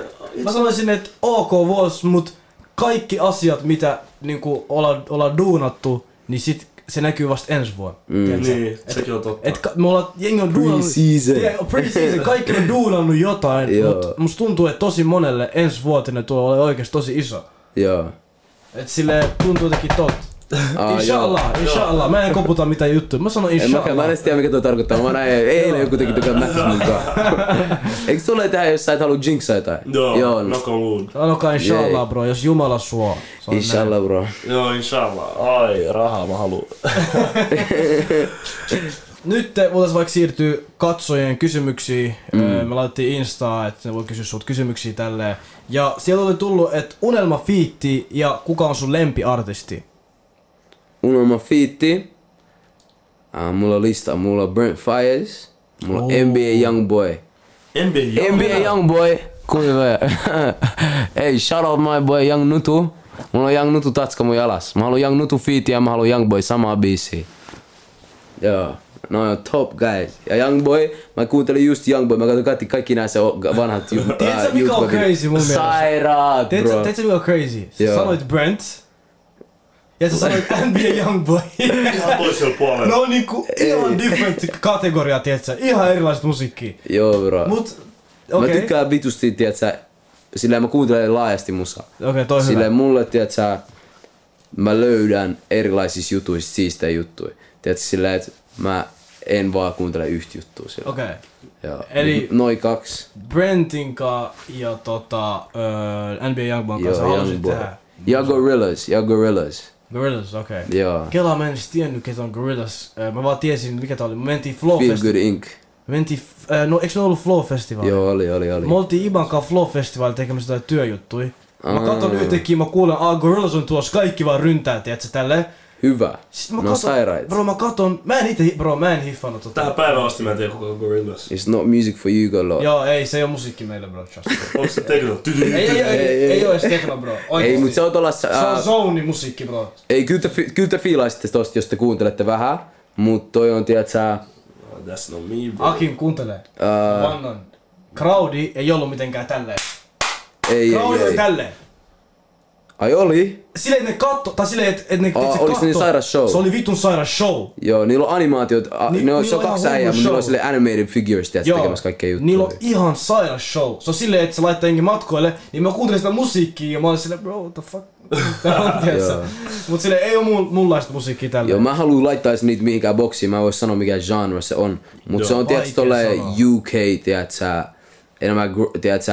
mä sanoisin, että ok vuosi, mut kaikki asiat, mitä niinku ollaan, ollaan duunattu, niin sit se näkyy vasta ensi vuonna. Mm. Niin, sekin on totta. Et ka- me ollaan, jengi on duunannut... Pre-season. Pre-season, kaikki on duunannut jotain, Joo. mut musta tuntuu, että tosi monelle ensi vuotinen tulee olemaan oikeesti tosi iso. Joo. Et sille tuntuu jotenkin totta. Aa, inshallah, inshallah. Mä en koputa mitään juttuja. Mä sanon En mäkään, mä en inshallah. edes tiedä mikä tuo tarkoittaa. Mä näin, eilen joku teki tukea mähtä mukaan. Eikö sulle tähän, jos sä et halua jinxaa jotain? Joo, Joo, knock on wood. Sanokaa inshallah, bro, jos Jumala suo. On näin. inshallah bro. Joo, inshallah. Ai, rahaa mä haluun. nyt te voitaisiin vaikka siirtyä katsojien kysymyksiin. Mm. Me laitettiin Instaa, että ne voi kysyä sulta kysymyksiä tälleen. Ja sieltä oli tullut, että unelma fiitti ja kuka on sun lempiartisti? Unelma fiitti. Uh, mulla lista. Mulla Brent Fires. Mulla Oh. NBA Youngboy. NBA NBA Youngboy. Kuinka Ei, shout out my boy Young Nutu. Mulla on Young Nutu tatska mun jalas. Mä haluan Young Nutu feat ja mä haluan Youngboy samaa biisiä. Joo. No on top guys. Ja Youngboy, mä kuuntelin just Youngboy, mä katsoin kaikki, kaikki o- vanhat ju- Tiedätkö, mikä on crazy mun mielestä? Sairaat, bro. tiedätkö mikä on crazy? Sanoit Brent. Ja sä sanoit NBA Youngboy. Ihan toisella puolella. No niinku ihan different kategoria, tiedätkö? Ihan erilaiset musiikkia. Joo, bro. Mut, Mä okei. tykkään vitusti, tiedätkö, sillä mä kuuntelen laajasti musaa. Okei, toi Sille hyvä. mulle, tiedätkö, mä löydän erilaisissa jutuissa siistejä juttuja. Tiedätkö, silleen, että mä en vaan kuuntele yhtä juttua sillä. Okei. Joo. Eli- Noin kaksi. Brentinka ja tota, uh, NBA Youngboyn kanssa halusit Youngboy. tehdä. Ja Gorillas, ja Gorillas. Gorillas, okei. Okay. Joo. Kela mä en edes tiennyt, ketä on Gorillas. Mä vaan tiesin, mikä tää oli. Me mentiin Flow Feel. Good Inc. Me mentiin, äh, no eikö ne ollut Flow Festival? Joo, oli, oli, oli. Me oltiin Iban kanssa Flow Festival tekemässä jotain työjuttui. Mä katson yhtäkkiä, mä kuulen, ah Gorillas on tuossa, kaikki vaan ryntää, tiedätkö, tälleen. Hyvä. Sitten mä No katon, sairaita. bro mä katon, mä en ite, bro mä en hiffannut tota. Tähän päivään asti mä en tiedä kuka on Gorillaz. It's not music for you, Golo. Joo, ei, se ei oo musiikki meille, bro, trust me. Onko se tekno? ei, ei, ei, ei, Ei, ei, oo edes techno, bro. Ei, Oikeesti. mut se on tuolla... Se on zone musiikki, bro. Ei, kyllä te, kyllä te fiilaisitte tosta, jos te kuuntelette vähän. Mut toi on, tiedätkö, That's not me, bro. Akin kuuntelee. ää, Vannon. Crowdi ei ollut mitenkään tälleen. ei, Crowdi ei, oli ei. tälleen. Ai oli? Silleen, että ne katto, tai silleen, että et ne, et se olis se niin katto- sairas show? Se oli vitun sairas show. Joo, niillä on animaatiot, a, Ni- ne on, se on kaksi äijää, hullu mutta niillä on sille animated figures, tiedätkö, tekemässä kaikkea juttuja. Niillä on ihan sairas show. Se on silleen, että se laittaa jengi matkoille, niin mä kuuntelin sitä musiikkia ja mä olin silleen, bro, what the fuck? Mut silleen, ei oo mun, munlaista musiikkia tällä. Joo, mä haluan laittaa niitä mihinkään boksiin, mä en voi sanoa mikä genre se on. Mut Joo. se on, tiedätkö, Vaikea tolle sanoa. UK, tiedätkö, enemmän, tiedätkö,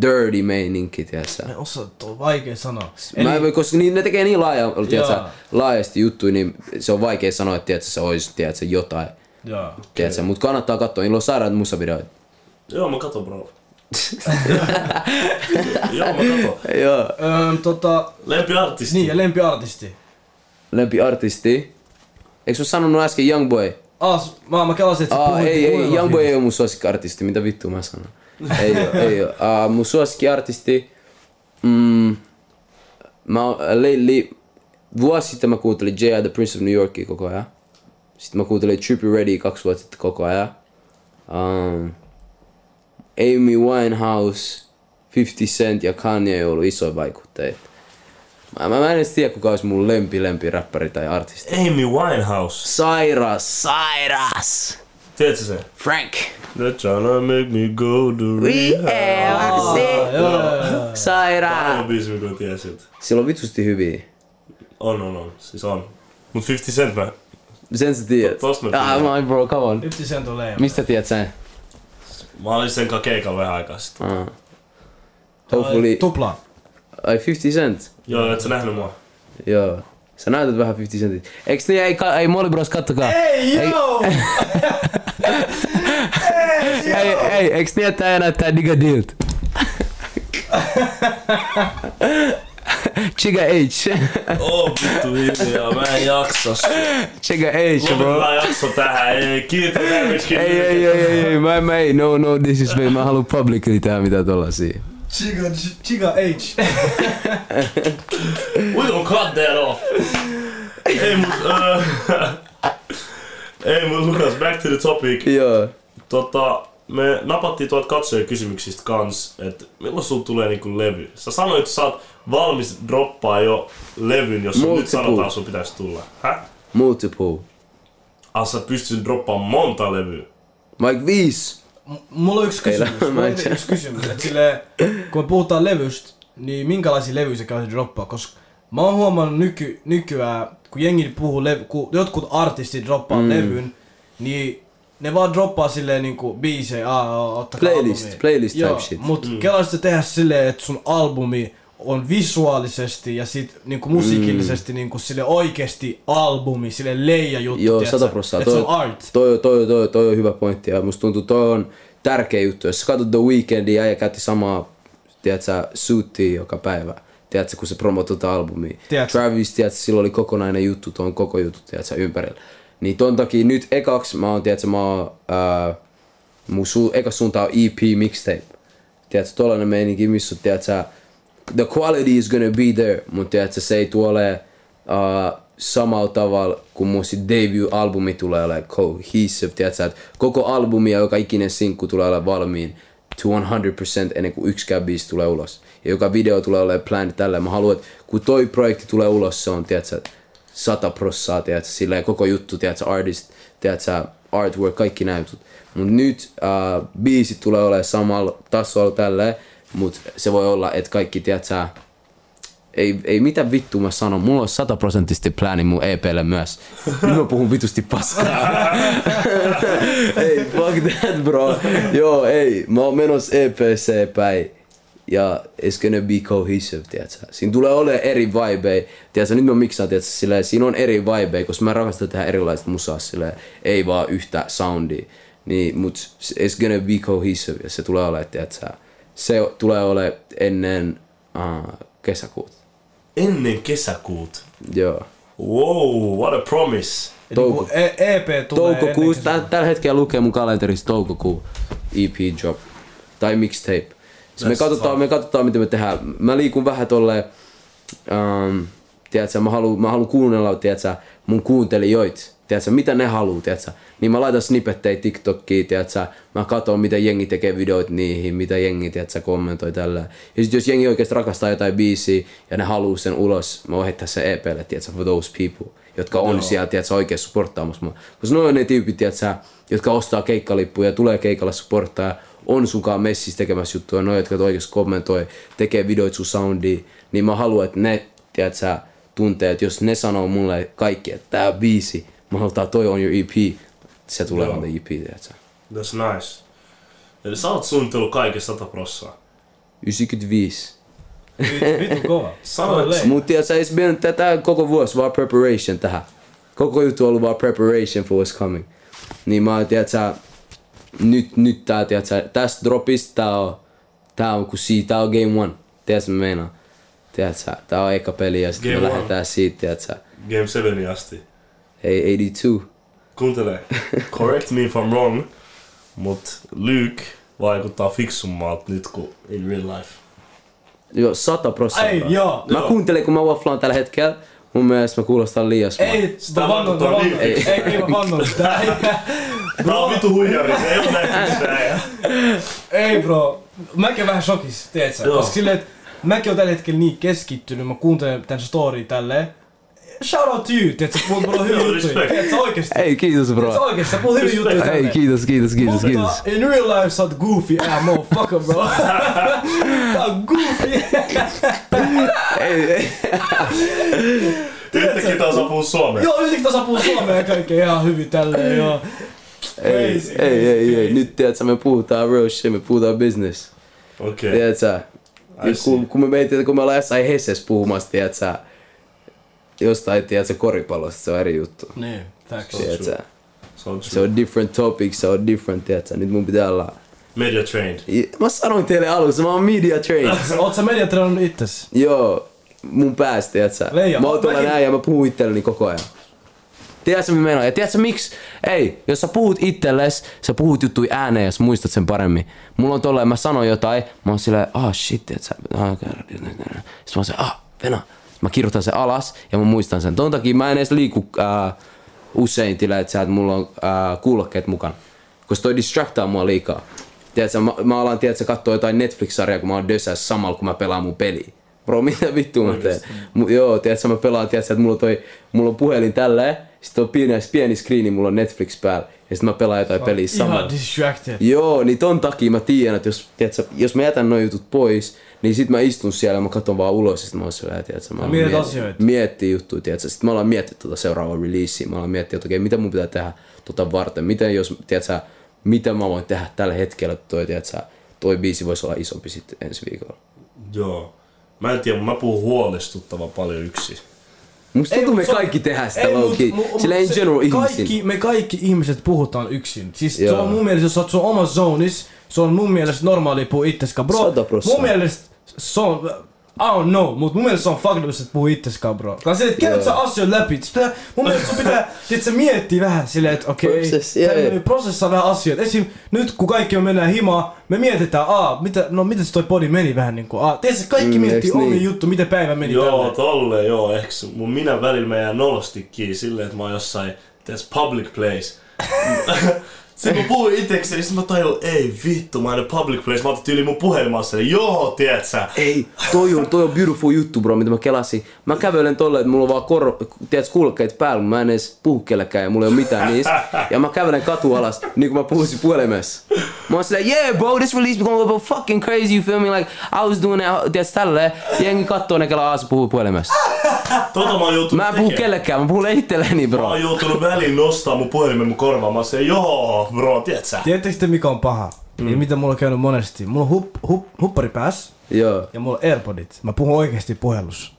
dirty meininki, tiedätkö. Mä en osaa, tuo on vaikea sanoa. Mä en voi, koska niin, ne tekee niin laaja, tiedätkö, laajasti juttuja, niin se on vaikea sanoa, että tiedätkö, se olisi tiedätkö, jotain. Joo. Tiedätkö, mut kannattaa katsoa, niillä on sairaat musavideoita. Joo, mä katon, bro. Joo, mä katon. Joo. Öö, tota, Lempiartisti. niin ja lempiartisti. Lempiartisti. Eikö mä sanonut äsken Youngboy? Ah, mä, mä kelasin, että sä Aa, puhuit ei, ei, Youngboy ei ole mun suosikkiartisti, mitä vittua mä sanon. Ei oo, ei oo. Uh, mun suosikkiartisti, mm, mä äh, lately, vuosi sitten mä kuuntelin J.I. The Prince of New Yorkia koko ajan. Sitten mä kuuntelin Trippie Ready kaksi vuotta sitten koko ajan. Um, Amy Winehouse, 50 Cent ja Kanye on ollut isoja vaikutteita. Mä, mä, mä en edes tiedä kuka olisi mun lempi lempi räppäri tai artisti. Amy Winehouse. Sairas, Sairas! Tiedätkö se? Frank! They're tryna make me go to rehab. Joo. Sairaan! Ainoa biisi, mikä tiedän siltä. Sillä on vitusti hyviä. On, on, on. Siis on. Mut 50 Cent mä... Sen sä tiedät. Tosta mä Ah, tiedän. my bro, come on. 50 Cent on leima. Mistä tiedät sen? Mä olin sen kanssa keikalla vähän aikaa sitten. Ah. Hopefully... Tupla. Ai 50 cent? Joo, et sä nähnyt mua? Joo. Sä näytät vähän 50 centit. Eiks niin, ei, ei Molly Bros, kattokaa. Ei, joo! Ei, ei, eiks niin, että tää näyttää Nigga Dilt? Chiga H. Oh vittu hiljaa, mä en jaksa sua. Chiga H, bro. Lopetetaan jakso tähän, ei kiitos Damage Ei, ei, ei, ei, ei, mä, mä ei, no, no, this is me, mä haluun publicly tehdä mitä tollasia. Chiga, Chiga H. We gon cut that off. ei mut, uh, ei mut Lukas, back to the topic. Joo. Tota, me napattiin tuolta katsojien kysymyksistä kans, että milloin sulla tulee niinku levy? Sä sanoit, että sä oot valmis droppaa jo levyn, jos sun nyt Multiple. sanotaan sun pitäisi tulla. Häh? Multiple. Ah, sä pystyt droppaamaan monta levyä. Vaikka viis. M- Mulla on yksi kysymys. Ei, Mulla on yksi kysymys. Et silleen, kun me puhutaan levystä, niin minkälaisia levyjä sä käyt droppaa? Koska mä oon huomannut nyky, nykyään, kun jengi puhuu, levy, kun jotkut artistit droppaa mm. levyn, niin ne vaan droppaa silleen niinku biisejä, aa, aa, ottakaa Playlist, albumi. playlist Joo, type shit. Mut mm. kelaisit sä tehdä silleen, että sun albumi on visuaalisesti ja sit niinku musiikillisesti mm. niinku sille oikeesti albumi, sille leija juttu. Joo? 100 prosenttia. On art. Toi, toi, toi, toi, on hyvä pointti ja musta tuntuu, toi on tärkeä juttu. Jos sä katsot The Weekndia ja käytti samaa, tiedätkö, suittia joka päivä. Tiedätkö, kun se promotoi tätä albumia. Tiedätkö? Travis, tiedätkö, sillä oli kokonainen juttu, tuon koko juttu, tiedätkö, ympärillä. Niin ton takia nyt ekaksi mä oon, tiedätkö, mä oon, ää, mun su, eka suunta on EP mixtape. Tiedätkö, tollanen meininki, missä tiedätkö, the quality is gonna be there, mutta tiedätkö, se ei tule uh, samalla tavalla kuin mun sit debut-albumi tulee olemaan cohesive, tiedätkö, että koko albumi ja joka ikinen sinkku tulee olemaan valmiin to 100% ennen kuin yksikään biisi tulee ulos. Ja joka video tulee olemaan planned tällä. Mä haluan, että kun toi projekti tulee ulos, se on, tiedätkö, 100 prossaa, tiedätkö, silleen koko juttu, tiedätkö, artist, tiedätkö, artwork, kaikki nämä jutut. Mut nyt uh, biisit tulee olemaan samalla tasolla tälleen, mut se voi olla, että kaikki, tiedätkö, ei, ei mitä vittua mä sanon, mulla on sataprosenttisesti plääni mun EPlle myös. Nyt mä puhun vitusti paskaa. ei, fuck that bro. Joo, ei, mä oon menossa EPC päin. Ja it's gonna be cohesive, tiedätkö? Siinä tulee olemaan eri vibe, tiedätkö? Nyt mä miksaan, tiedätkö? Silleen, siinä on eri vibe, koska mä rakastan tehdä erilaista musaa, silleen, ei vaan yhtä soundia. Niin, mut it's gonna be cohesive, ja se tulee olemaan, tiedätkö? Se tulee olemaan ennen uh, kesäkuuta. Ennen kesäkuut. Joo. Wow, what a promise. Touko- E- EP tulee Toukokuussa, tällä hetkellä lukee mun kalenterissa toukokuu EP drop. Tai mixtape. Me katsotaan, me katsotaan, mitä me tehdään. Mä liikun vähän tolleen, um, tiedätkö, mä haluan, mä haluan kuunnella, tiedätkö, mun kuuntelijoita. Tiedätkö, mitä ne haluaa, tiedätkö. Niin mä laitan snippettejä TikTokiin, tiedätkö. Mä katson, mitä jengi tekee videoita niihin, mitä jengi, tiedätkö, kommentoi tällä. Ja sit jos jengi oikeasti rakastaa jotain biisiä ja ne haluaa sen ulos, mä voin heittää sen EPlle, tiedätkö, for those people, jotka on Joo. siellä, tiedätkö, oikein supporttaamassa mua. Koska noin on ne tyypit, tiedätkö, jotka ostaa keikkalippuja, tulee keikalle supporttaa, on sunkaan messissä tekemässä juttuja, noin, jotka oikeasti kommentoi, tekee videoita sun soundiin, niin mä haluan, että ne, tiedätkö, tuntee, että jos ne sanoo mulle kaikki, että tää biisi, mä haluan, toi on your EP, se tulee the EP, tiedätkö. That's nice. Eli sä oot suunnitellut kaiken 100 prossaa. 95. Vittu kova. Sanoit- Toi lei. Mut tiedätkö, ei se mennyt tätä koko vuosi vaan preparation tähän. Koko juttu on ollut vaan preparation for what's coming. Niin mä oon, tiedätkö, nyt, nyt tää, tiedätkö, tästä dropista tää on, tää on kun siitä, tää on game one. Tiedätkö mä meinaan? Tiedätkö, tää on eka peli ja sitten me Game one. lähdetään siitä, tiedätkö, Game 7 asti. ei 82. Kuuntele, correct me if I'm wrong, mut Luke vaikuttaa fiksummalta nyt kuin in real life. Joo, 100 prosenttia. Ei, joo. Mä Joo. kuuntelen, kun mä wafflaan tällä hetkellä. Mun mielestä mä kuulostan liian smart. Ei, Sitä mä vannon, mä vannon. niin Ei, fiksu. ei, mä vannon. Tää Tää on vitu huijari, se ei fiksejä. ei bro. Mäkin on vähän shokis, tiedätkö? Joo. Koska silleen, että mäkin on tällä hetkellä niin keskittynyt, mä kuuntelen tän story tälleen. Shout out to you, tiedätkö? Mulla on hyviä Joo, juttuja. Tiedätkö oikeesti? Ei, kiitos Tiedätkö bro. oikeesti? Sä puhut hyviä juttuja. Ei, tälleen. kiitos, kiitos, kiitos, Mutta kiitos. in real life sä oot goofy ass motherfucker bro. Tää on goofy. Ei, ei. Yhtäkkiä taas puhua suomea. Joo, yritin taas puhua suomea ja kaikkea ihan hyvin tälleen joo. Ei, ei, ei, ei. Nyt tiedätkö, me puhutaan real shit, me puhutaan business. Okei. Tiedätkö? I Ja kun, kun me meitin, kun me ollaan jossain Hesses puhumassa, tiedätkö, jostain, tiedätkö, koripallosta, se on eri juttu. Niin, facts. Se on Tiedätkö? true. Se on Se true. on different topic, se on different, tiedätkö? Nyt mun pitää olla... Media trained. Mä sanoin teille alussa, mä oon media trained. Oot sä mediatreenannut itses? Joo, mun päästä, tiedätkö? Leija, Mä oon tuolla mäkin- näin ja mä puhun itselleni koko ajan. Tiedätkö mitä meinaan? Ja tiedätkö miksi? Ei, jos sä puhut itsellesi, sä puhut juttui ääneen ja sä muistat sen paremmin. Mulla on tolleen, mä sanon jotain, mä oon silleen, ah shit, tiedätkö? Ah, Sitten mä oon se, ah, Venä. Mä kirjoitan sen alas ja mä muistan sen. Ton takia mä en edes liiku äh, usein tillä, että sä, että mulla on äh, kuulokkeet mukana. Koska toi distractaa mua liikaa. Tiedätkö, mä, mä alan tiedätkö, katsoa jotain Netflix-sarjaa, kun mä oon dösässä samalla, kun mä pelaan mun peliä. Bro, mitä vittua mä teen? Mu, joo, tiedätkö, mä pelaan, tiedätkö, että mulla toi, mulla on puhelin tälleen, sitten on pieni, pieni screeni, mulla on Netflix päällä, ja sitten mä pelaan jotain peliä samalla. Ihan distracted. Joo, niin ton takia mä tiedän, että jos, tiedätkö, jos mä jätän noin jutut pois, niin sit mä istun siellä ja mä katson vaan ulos ja sit mä oon siellä, tiedätkö, mä mietit miet- asioita. Miettii juttuja, tiedätkö, sit mä alan miettiä tota seuraavaa releasea, mä alan miettiä, että okei, mitä mun pitää tehdä tota varten, miten jos, tiedätkö, mitä mä voin tehdä tällä hetkellä, että toi, tiedätkö, toi biisi voisi olla isompi sitten ensi viikolla. Joo. Mä en tiedä, mä puhun huolestuttavan paljon yksin. Musta Ei, tuntuu me se on- kaikki tehdään sitä mut Sillä in se- general kaikki. Me kaikki ihmiset puhutaan yksin. Siis se Joo. on mun mielestä, jos sä oot sun oma zonis, se on mun mielestä normaali puhua itseskaan. Bro, mun mielestä se on, I don't know, mut mun mielestä se on fucked up, että puhuu itseskaan, bro. Koska se, että käyt sä asioita läpi. Sit pitää, mun mielestä sun pitää, sit sä miettii vähän silleen, että okei, Process, yeah, okay, yeah. prosessaa vähän asioita. Esim. nyt kun kaikki me mennään himaan, me mietitään, aa, mitä, no miten se toi podi meni vähän niinku, aa, tiedätkö, kaikki Mm, miettii eiks niin? juttu, miten päivä meni Joo, tälleen. tolle joo. Ehkä se- mun minä välillä mä jään nolosti kiinni silleen, että mä oon jossain tässä public place. Sitten mä puhuin itekseni, sit mä tajun, ei vittu, mä en public place. Mä otin tyyli mun puhelimassa, eli joo, tiedät sä. Ei, toi on, toi on beautiful juttu bro, mitä mä kelasin. Mä kävelen tolle, että mulla on vaan korro, tiedät, kuulokkeet päällä, mä en edes puhu kellekään ja mulla ei ole mitään niistä. Ja mä kävelen katu alas, niin kuin mä puhuisin puhelimessa. Mä oon silleen, yeah bro, this release become a little fucking crazy, you feel me? Like, I was doing that, tiedät, tälleen. Jengi kattoo ne kelaa aas puhuu puhelimessa. Tota mä oon joutunut Mä en puhu tekemään. kellekään, mä puhun itselleni Mä bro. oon joutunut väliin nostaa mun puhelimen mun korvaan. Mä oon se, joo, bro, tiedät sä. Tiedättekö te mikä on paha? Mm. Ja mitä mulla on käynyt monesti? Mulla on hup, hup, huppari päässä Joo. ja mulla on Airpodit. Mä puhun oikeesti puhelussa.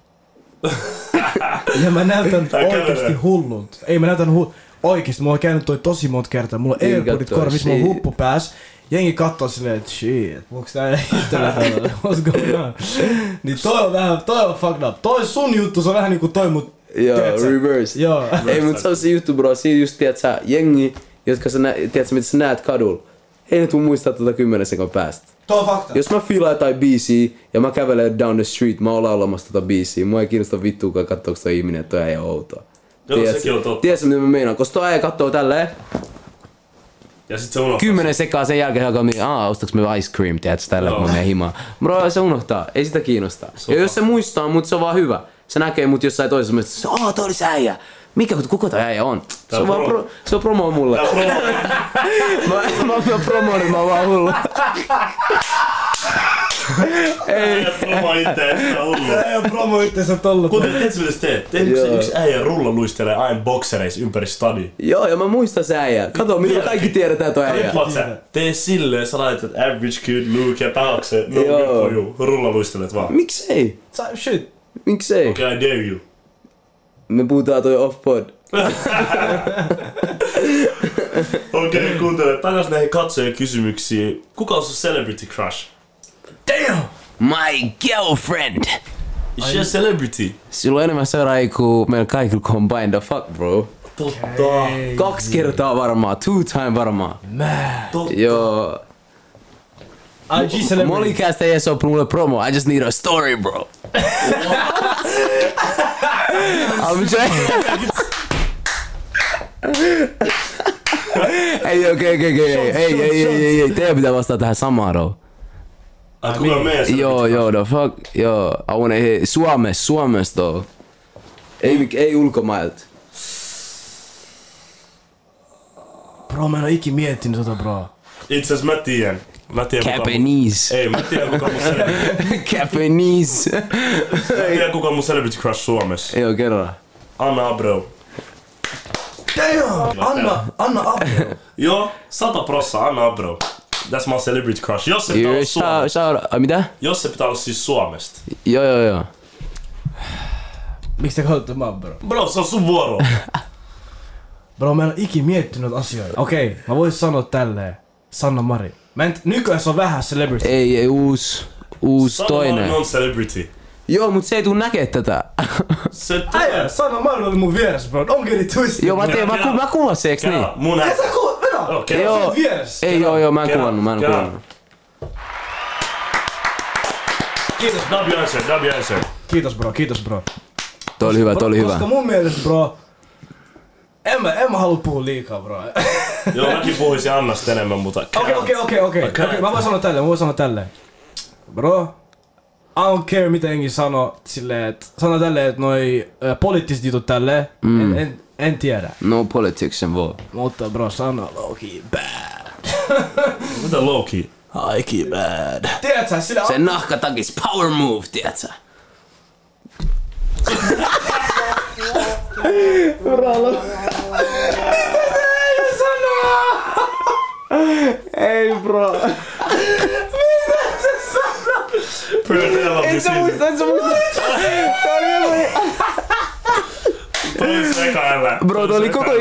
ja mä näytän kävelee. hullulta. Ei mä näytän hu... Oikeesti, mulla on käynyt toi tosi monta kertaa. Mulla on Jengi Airpodit korvissa, mulla on huppu päässä. Jengi kattoo silleen, että shit, puhuks tää itsellä tällä? What's going on? Niin toi on vähän, toi on fucked up. Toi sun juttu, se on vähän niinku toi mut... Joo, reverse. Joo. Ei, mutta se on se juttu bro, siinä just tiedät sä, jengi, jotka sä, nä, tiedät sä, mitä sä näet kadulla. Ei ne tuu muistaa tuota kymmenen sekon päästä. Toi on fakta. Jos mä fiilaan jotain biisiä ja mä kävelen down the street, mä oon laulamassa tota biisiä, mua ei kiinnosta vittuakaan katsoako toi ihminen, että toi ei ole outoa. Joo, Tiedät sekin sä- on totta. Tiedät sä, mitä mä meinaan? Koska toi äijä kattoo tälleen, Ja sit se unohtaa. kymmenen sekaa sen jälkeen alkaa miettiä, aah, ostaks me ice cream, tiedät sä, tällä kun mä menen himaan. Bro, se unohtaa, ei sitä kiinnostaa. Ja jos se muistaa, mut se on vaan hyvä. Se näkee mut jossain toisessa mielestä, se aah, toi oli se äijä. Mikä, kuka toi äijä on? Se on, pro- pro, se on promo mulle. Tää pro- mä, mä, mä promoon, että mä oon vaan hullu. Äijä promo hullu. Ei oo promo itseensä tollut. Kuten, sä teet? Teet yksi, yksi äijä rulla luistelee aina boksereissa ympäri stadi. Joo, ja mä muistan se äijä. Kato, mitä kaikki tiedetään toi äijä. Sä, tee silleen, sä laitat average kid look ja taakse. No Joo. good for you. Rulla luistelet vaan. Miksei? Sa- Shit. Miksei? Okay, I dare you. Me puhutaan toi off-pod. Okei, okay, kuuntele. Takas näihin katsojien kysymyksiin. Kuka on sun celebrity crush? Damn! My girlfriend! Is she a celebrity? Sillä on enemmän seuraajia kuin meillä kaikilla combined. The fuck, bro? Totta. Kaksi kertaa varmaan. Two time varmaan. Man. Totta. Joo. IG celebrity. Mollycast ei edes oo mulle promo. I just need a story, bro. be trying. Ei, okei, okei, okei. Ei, ei, ei, ei, ei. Teidän pitää vastata tähän samaan, bro. Ai, kuka on meidän celebrity Joo, joo, the fuck. Joo. I wanna hear. Suomessa, Suomessa, though. Ei, mik- ei ulkomailta. Bro, mä en oo ikin miettinyt tota, bro. Itse asiassa mä tiedän. Mä tiedän kuka mun... Japanese. Ei, mä tiedän kuka mun celebrity. Japanese. Mä tiedän kuka mun celebrity crush Suomessa. Joo, kerran. Anna Abreu. Damn! Anna, Anna Abel. Joo, sata prossa, Anna Abreu. That's my celebrity crush. Jos se pitää olla Suomesta. mitä? Jos se pitää olla siis Suomesta. Joo, joo, joo. Miksi te katsotte mä, bro? Bro, se on sun vuoro. Bro, mä en oo ikin miettinyt asioita. Okei, okay, mä voisin sanoa tälleen. Sanna Mari. Mä en, nykyään se on vähän celebrity. Ei, ei, uusi, uusi Sanna toinen. on celebrity. Joo, mut se ei tuu näkee tätä. Se Äijä, tulee. Sanna Mari oli mun vieressä, bro. Don't get it twisted. joo, mä tiedän, mä, ku, mä kuvasin, eiks niin? Kela, mun Et hän. sä ku... Venä! Okei. Joo. Joo. vieressä. Ei, joo, joo, mä en Kela, kuvannut, mä en kela. kuvannut. Kiitos, W answer, W answer. kiitos bro, kiitos bro. Toi oli hyvä, toi oli hyvä. Koska mun mielestä bro... En mä, en mä halua puhua liikaa bro. Joo, mäkin puhuisin Annasta enemmän, mutta... Okei, okei, okei, okei. Mä voin sanoa tälleen, mä voin sanoa tälleen. Bro, I don't care mitä jengi sano silleen, että sano tälleen, että noi äh, poliittiset jutut tälleen, mm. en, en, en tiedä. No politics and voi. Mutta bro, sano Loki bad. Mitä Loki? Haiki bad. Tiedät sä, sillä Se nahkatakis power move, tiedätkö? Ei bro. Pyöritellä Et sä muista, et sä muista. Tää oli joku- Toi seka älä. Bro, toi oli koko...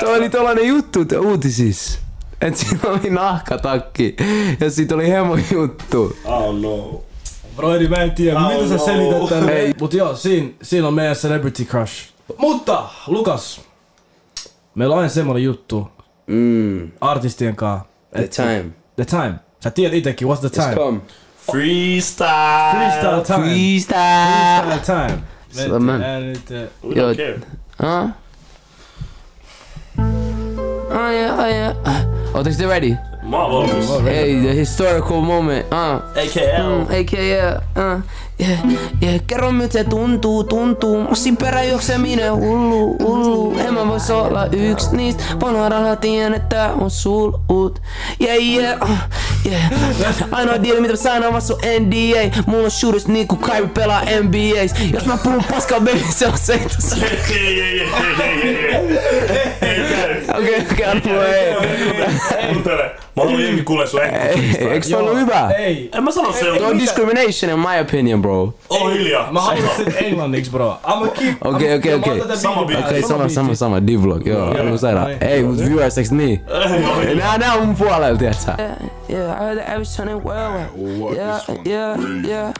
Toi oli tollanen juttu te- uutisissa. Et siinä oli nahkatakki ja siitä oli hemo juttu. Oh no. Broidi, mä en tiedä, Oh, mitä sä no. selität tänne. Mut joo, siinä, siinä on meidän celebrity crush. Mutta, Lukas, meillä on aina semmonen juttu Mm, artistien kanssa. the time. The time. Sä tiedät itekin, what's the It's time? come. Freestyle. Freestyle time. Freestyle. Freestyle time. Så, men- Vet, är lite... We don't care. Huh? Oh yeah, oh yeah. Ootteko te ready? Valmis. Hey, the historical moment. Uh. AKL. Mm, AKA, uh, yeah, yeah. Kerro miltä se tuntuu, tuntuu. Massin perä juokseminen hullu, hullu. En mä vois olla yks niistä. Vanha tien, että on sulut. Yeah, yeah, uh, yeah. Ainoa diili mitä mä sain on vassu NDA. Mulla on shooters niinku Kyrie pelaa NBAs. Jos mä puhun paskaa, baby, se on se. Ei, ei, ei, ei. Ei käy. Okei, mulle ei. Kuuntele. Mä haluan jengi kuulee sun Ei, Eikö se ollut hyvä? Ei. En mä sano se Tuo on discrimination in my opinion, bro. Oo hiljaa. Mä haluan englanniksi, bro. I'm a keep... Okei, okei, okei. Sama biitti. Okei, sama, sama, sama. D-vlog, joo. Saada. joo. Ei, mut viewers, eiks niin? Nää, nää on mun puolella, tiiätsä? Yeah, yeah, I heard the average turning worldwide. Yeah, yeah, yeah.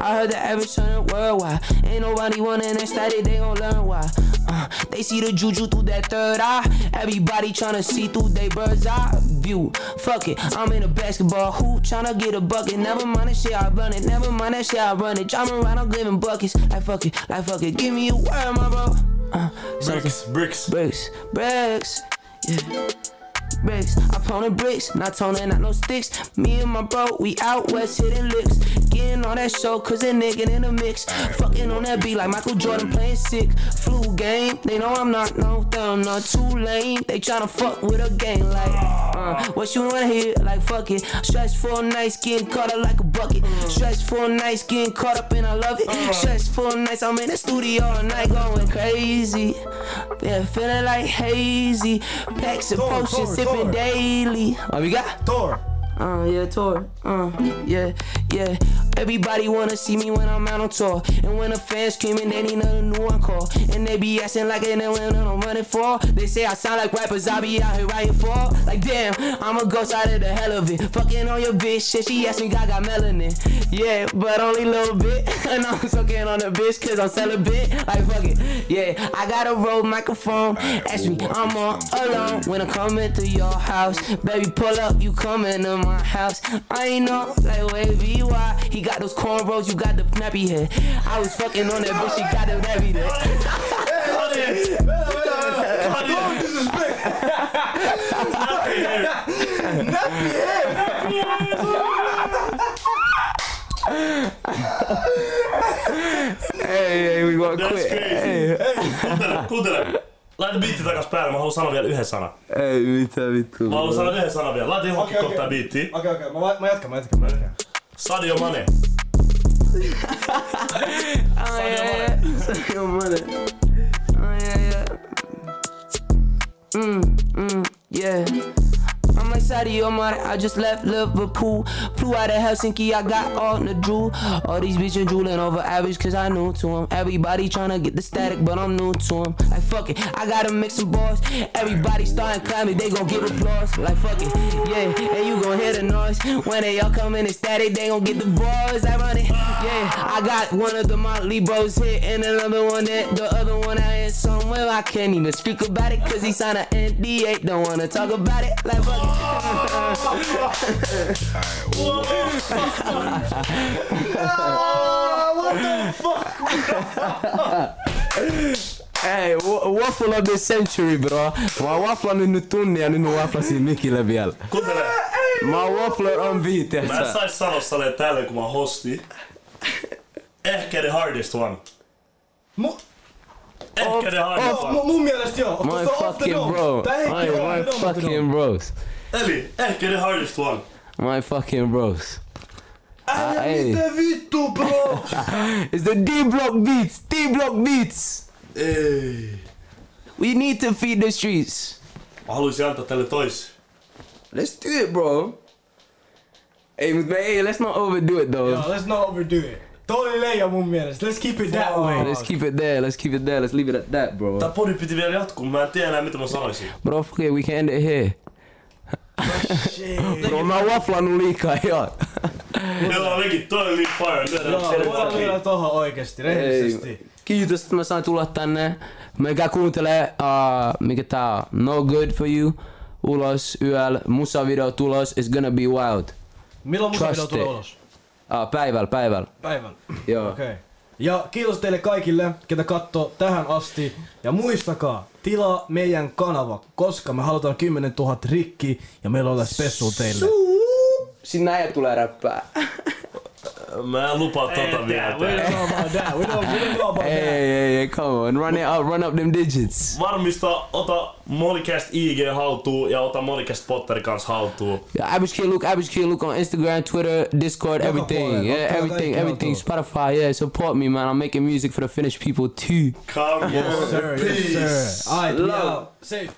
I heard the average turning worldwide. Ain't nobody wanting that static, they gon' learn why. Uh, they see the juju through that third eye. Everybody tryna see through they bird's eye view. Fuck it, I'm in a basketball hoop tryna get a bucket. Never mind that shit, I run it. Never mind that shit, I run it. Driving around, I'm giving buckets. Like fuck it, like fuck it. Give me a word, my bro. Uh. Bricks, bricks. Bricks, bricks, yeah. Bricks, pounding bricks, not toning out no sticks. Me and my bro, we out west hitting licks. Getting on that show, cause a nigga in the mix. Fucking on that beat like Michael Jordan playing sick. Flu game, they know I'm not no them, not too lame. They tryna fuck with a game like, uh, what you wanna hear? Like fuck it. Stressful nights getting caught up like a bucket. Stressful nights getting caught up and I love it. Stressful nights, I'm in the studio all night going crazy. Yeah, feeling like hazy. Packs of potions, Thor. daily. What we got? Thor. Uh, yeah, tour. Uh, yeah, yeah. Everybody wanna see me when I'm out on tour. And when the fans screaming, they need another new encore. And they be asking like they know what I'm running for. They say I sound like rappers, I be out here writing for. Like, damn, I'm a ghost out of the hell of it. Fucking on your bitch, shit, she asked me, I got melanin. Yeah, but only a little bit. and I'm sucking on the bitch, cause I'm celibate. Like, fuck it. Yeah, I got a road microphone. Ask me, I'm all alone when I'm coming to your house. Baby, pull up, you coming to my house. I ain't know, like, wavy, why? He got those cornrows, you got the nappy head. I was fucking on that bitch, she got the nappy head. Ei, ei, we gonna That's quit. crazy. Kuuntele, kuuntele. Laita biitti takas päälle, mä haluan sanoa vielä yhden sanan. Ei, mitä vittu. Mä haluan sanoa yhden sanan vielä. Laita johonkin Okei, kohtaan okei. biittiä. Okei, okei. Mä, mä jatkan, mä jatkan, mä jatkan. Sadio Mane. Oh, yeah, yeah. Your money. Oh, yeah, yeah. Mm, mm, yeah. I'm like Sadio Mane, I just left Liverpool. Flew out of Helsinki, I got on the drool. All these bitches drooling over average cause I new to them. Everybody tryna get the static, but I'm new to them. Like fuck it, I gotta mix some balls. Everybody starting climbing, they gon' give applause. Like fuck it, yeah, and you gon' hear the noise. When they all come in static, they gon' get the balls. I run it, yeah. I got one of the Motley Bros hit and another one that the other one I in somewhere. I can't even speak about it cause he signed an NDA. Don't wanna talk about it. Like fuck it. Ei, wa- waffle of the century, bro. Mä oon wafflannut nyt tunnia ja nyt mä wafflasin mikille vielä. Kuuntele. Mä oon waffler on beat, Mä en sais sanoa saleen täällä kun mä hosti. Ehkä the hardest one. Mu, Ehkä the hardest one. mun mielestä joo. My Koska off the fucking bro. My, my fucking bros. Eli ehkä the hardest one. My fucking bros. Älä ei. mitä vittu bro. It's the D-block beats. D-block beats. Ei. We need to feed the streets. Mä haluaisin antaa tälle tois. Let's do it, bro. Ei, mut me ei, let's not overdo it though. Yo, let's not overdo it. Toi oli leija mun mielestä. Let's keep it that way. Let's keep it there, let's keep it there, let's leave it at that, bro. Tää podi piti vielä jatkuu, mä en tiedä enää mitä mä sanoisin. Bro, fuck it, we can end it here. Shit. Bro, mä oon waflannut liikaa, joo. Joo, nekin, toi oli liian fire. Joo, voidaan vielä tohon oikeesti, rehellisesti. Kiitos, että mä sain tulla tänne. Menkää kuuntelee, uh, mikä tää on, No Good For You, ulos yöllä, musavideo tulos, it's gonna be wild. Milloin musavideo tulee ulos? Uh, päivällä, päivällä. Päivän. Joo. Okei. Okay. Ja kiitos teille kaikille, ketä katto tähän asti. Ja muistakaa, tilaa meidän kanava, koska me halutaan 10 000 rikki ja meillä on spessu teille. Sinne äijä tulee räppää. Mä en lupaa tota vielä. We don't know about that. We don't, we don't know about Hey, that. hey, hey, come on, run it up, run up them digits. Varmista, ota Molicast IG haltuun ja ota Molicast Potter kans haltuun. Yeah, Average Kid Luke, Average Kid Luke on Instagram, Twitter, Discord, Joka everything. puolella, Yeah, ottaa everything, everything. haltuun. Spotify, yeah, support me, man. I'm making music for the Finnish people too. Come Yes on, sir, yes peace. sir. Alright, Love. Safe.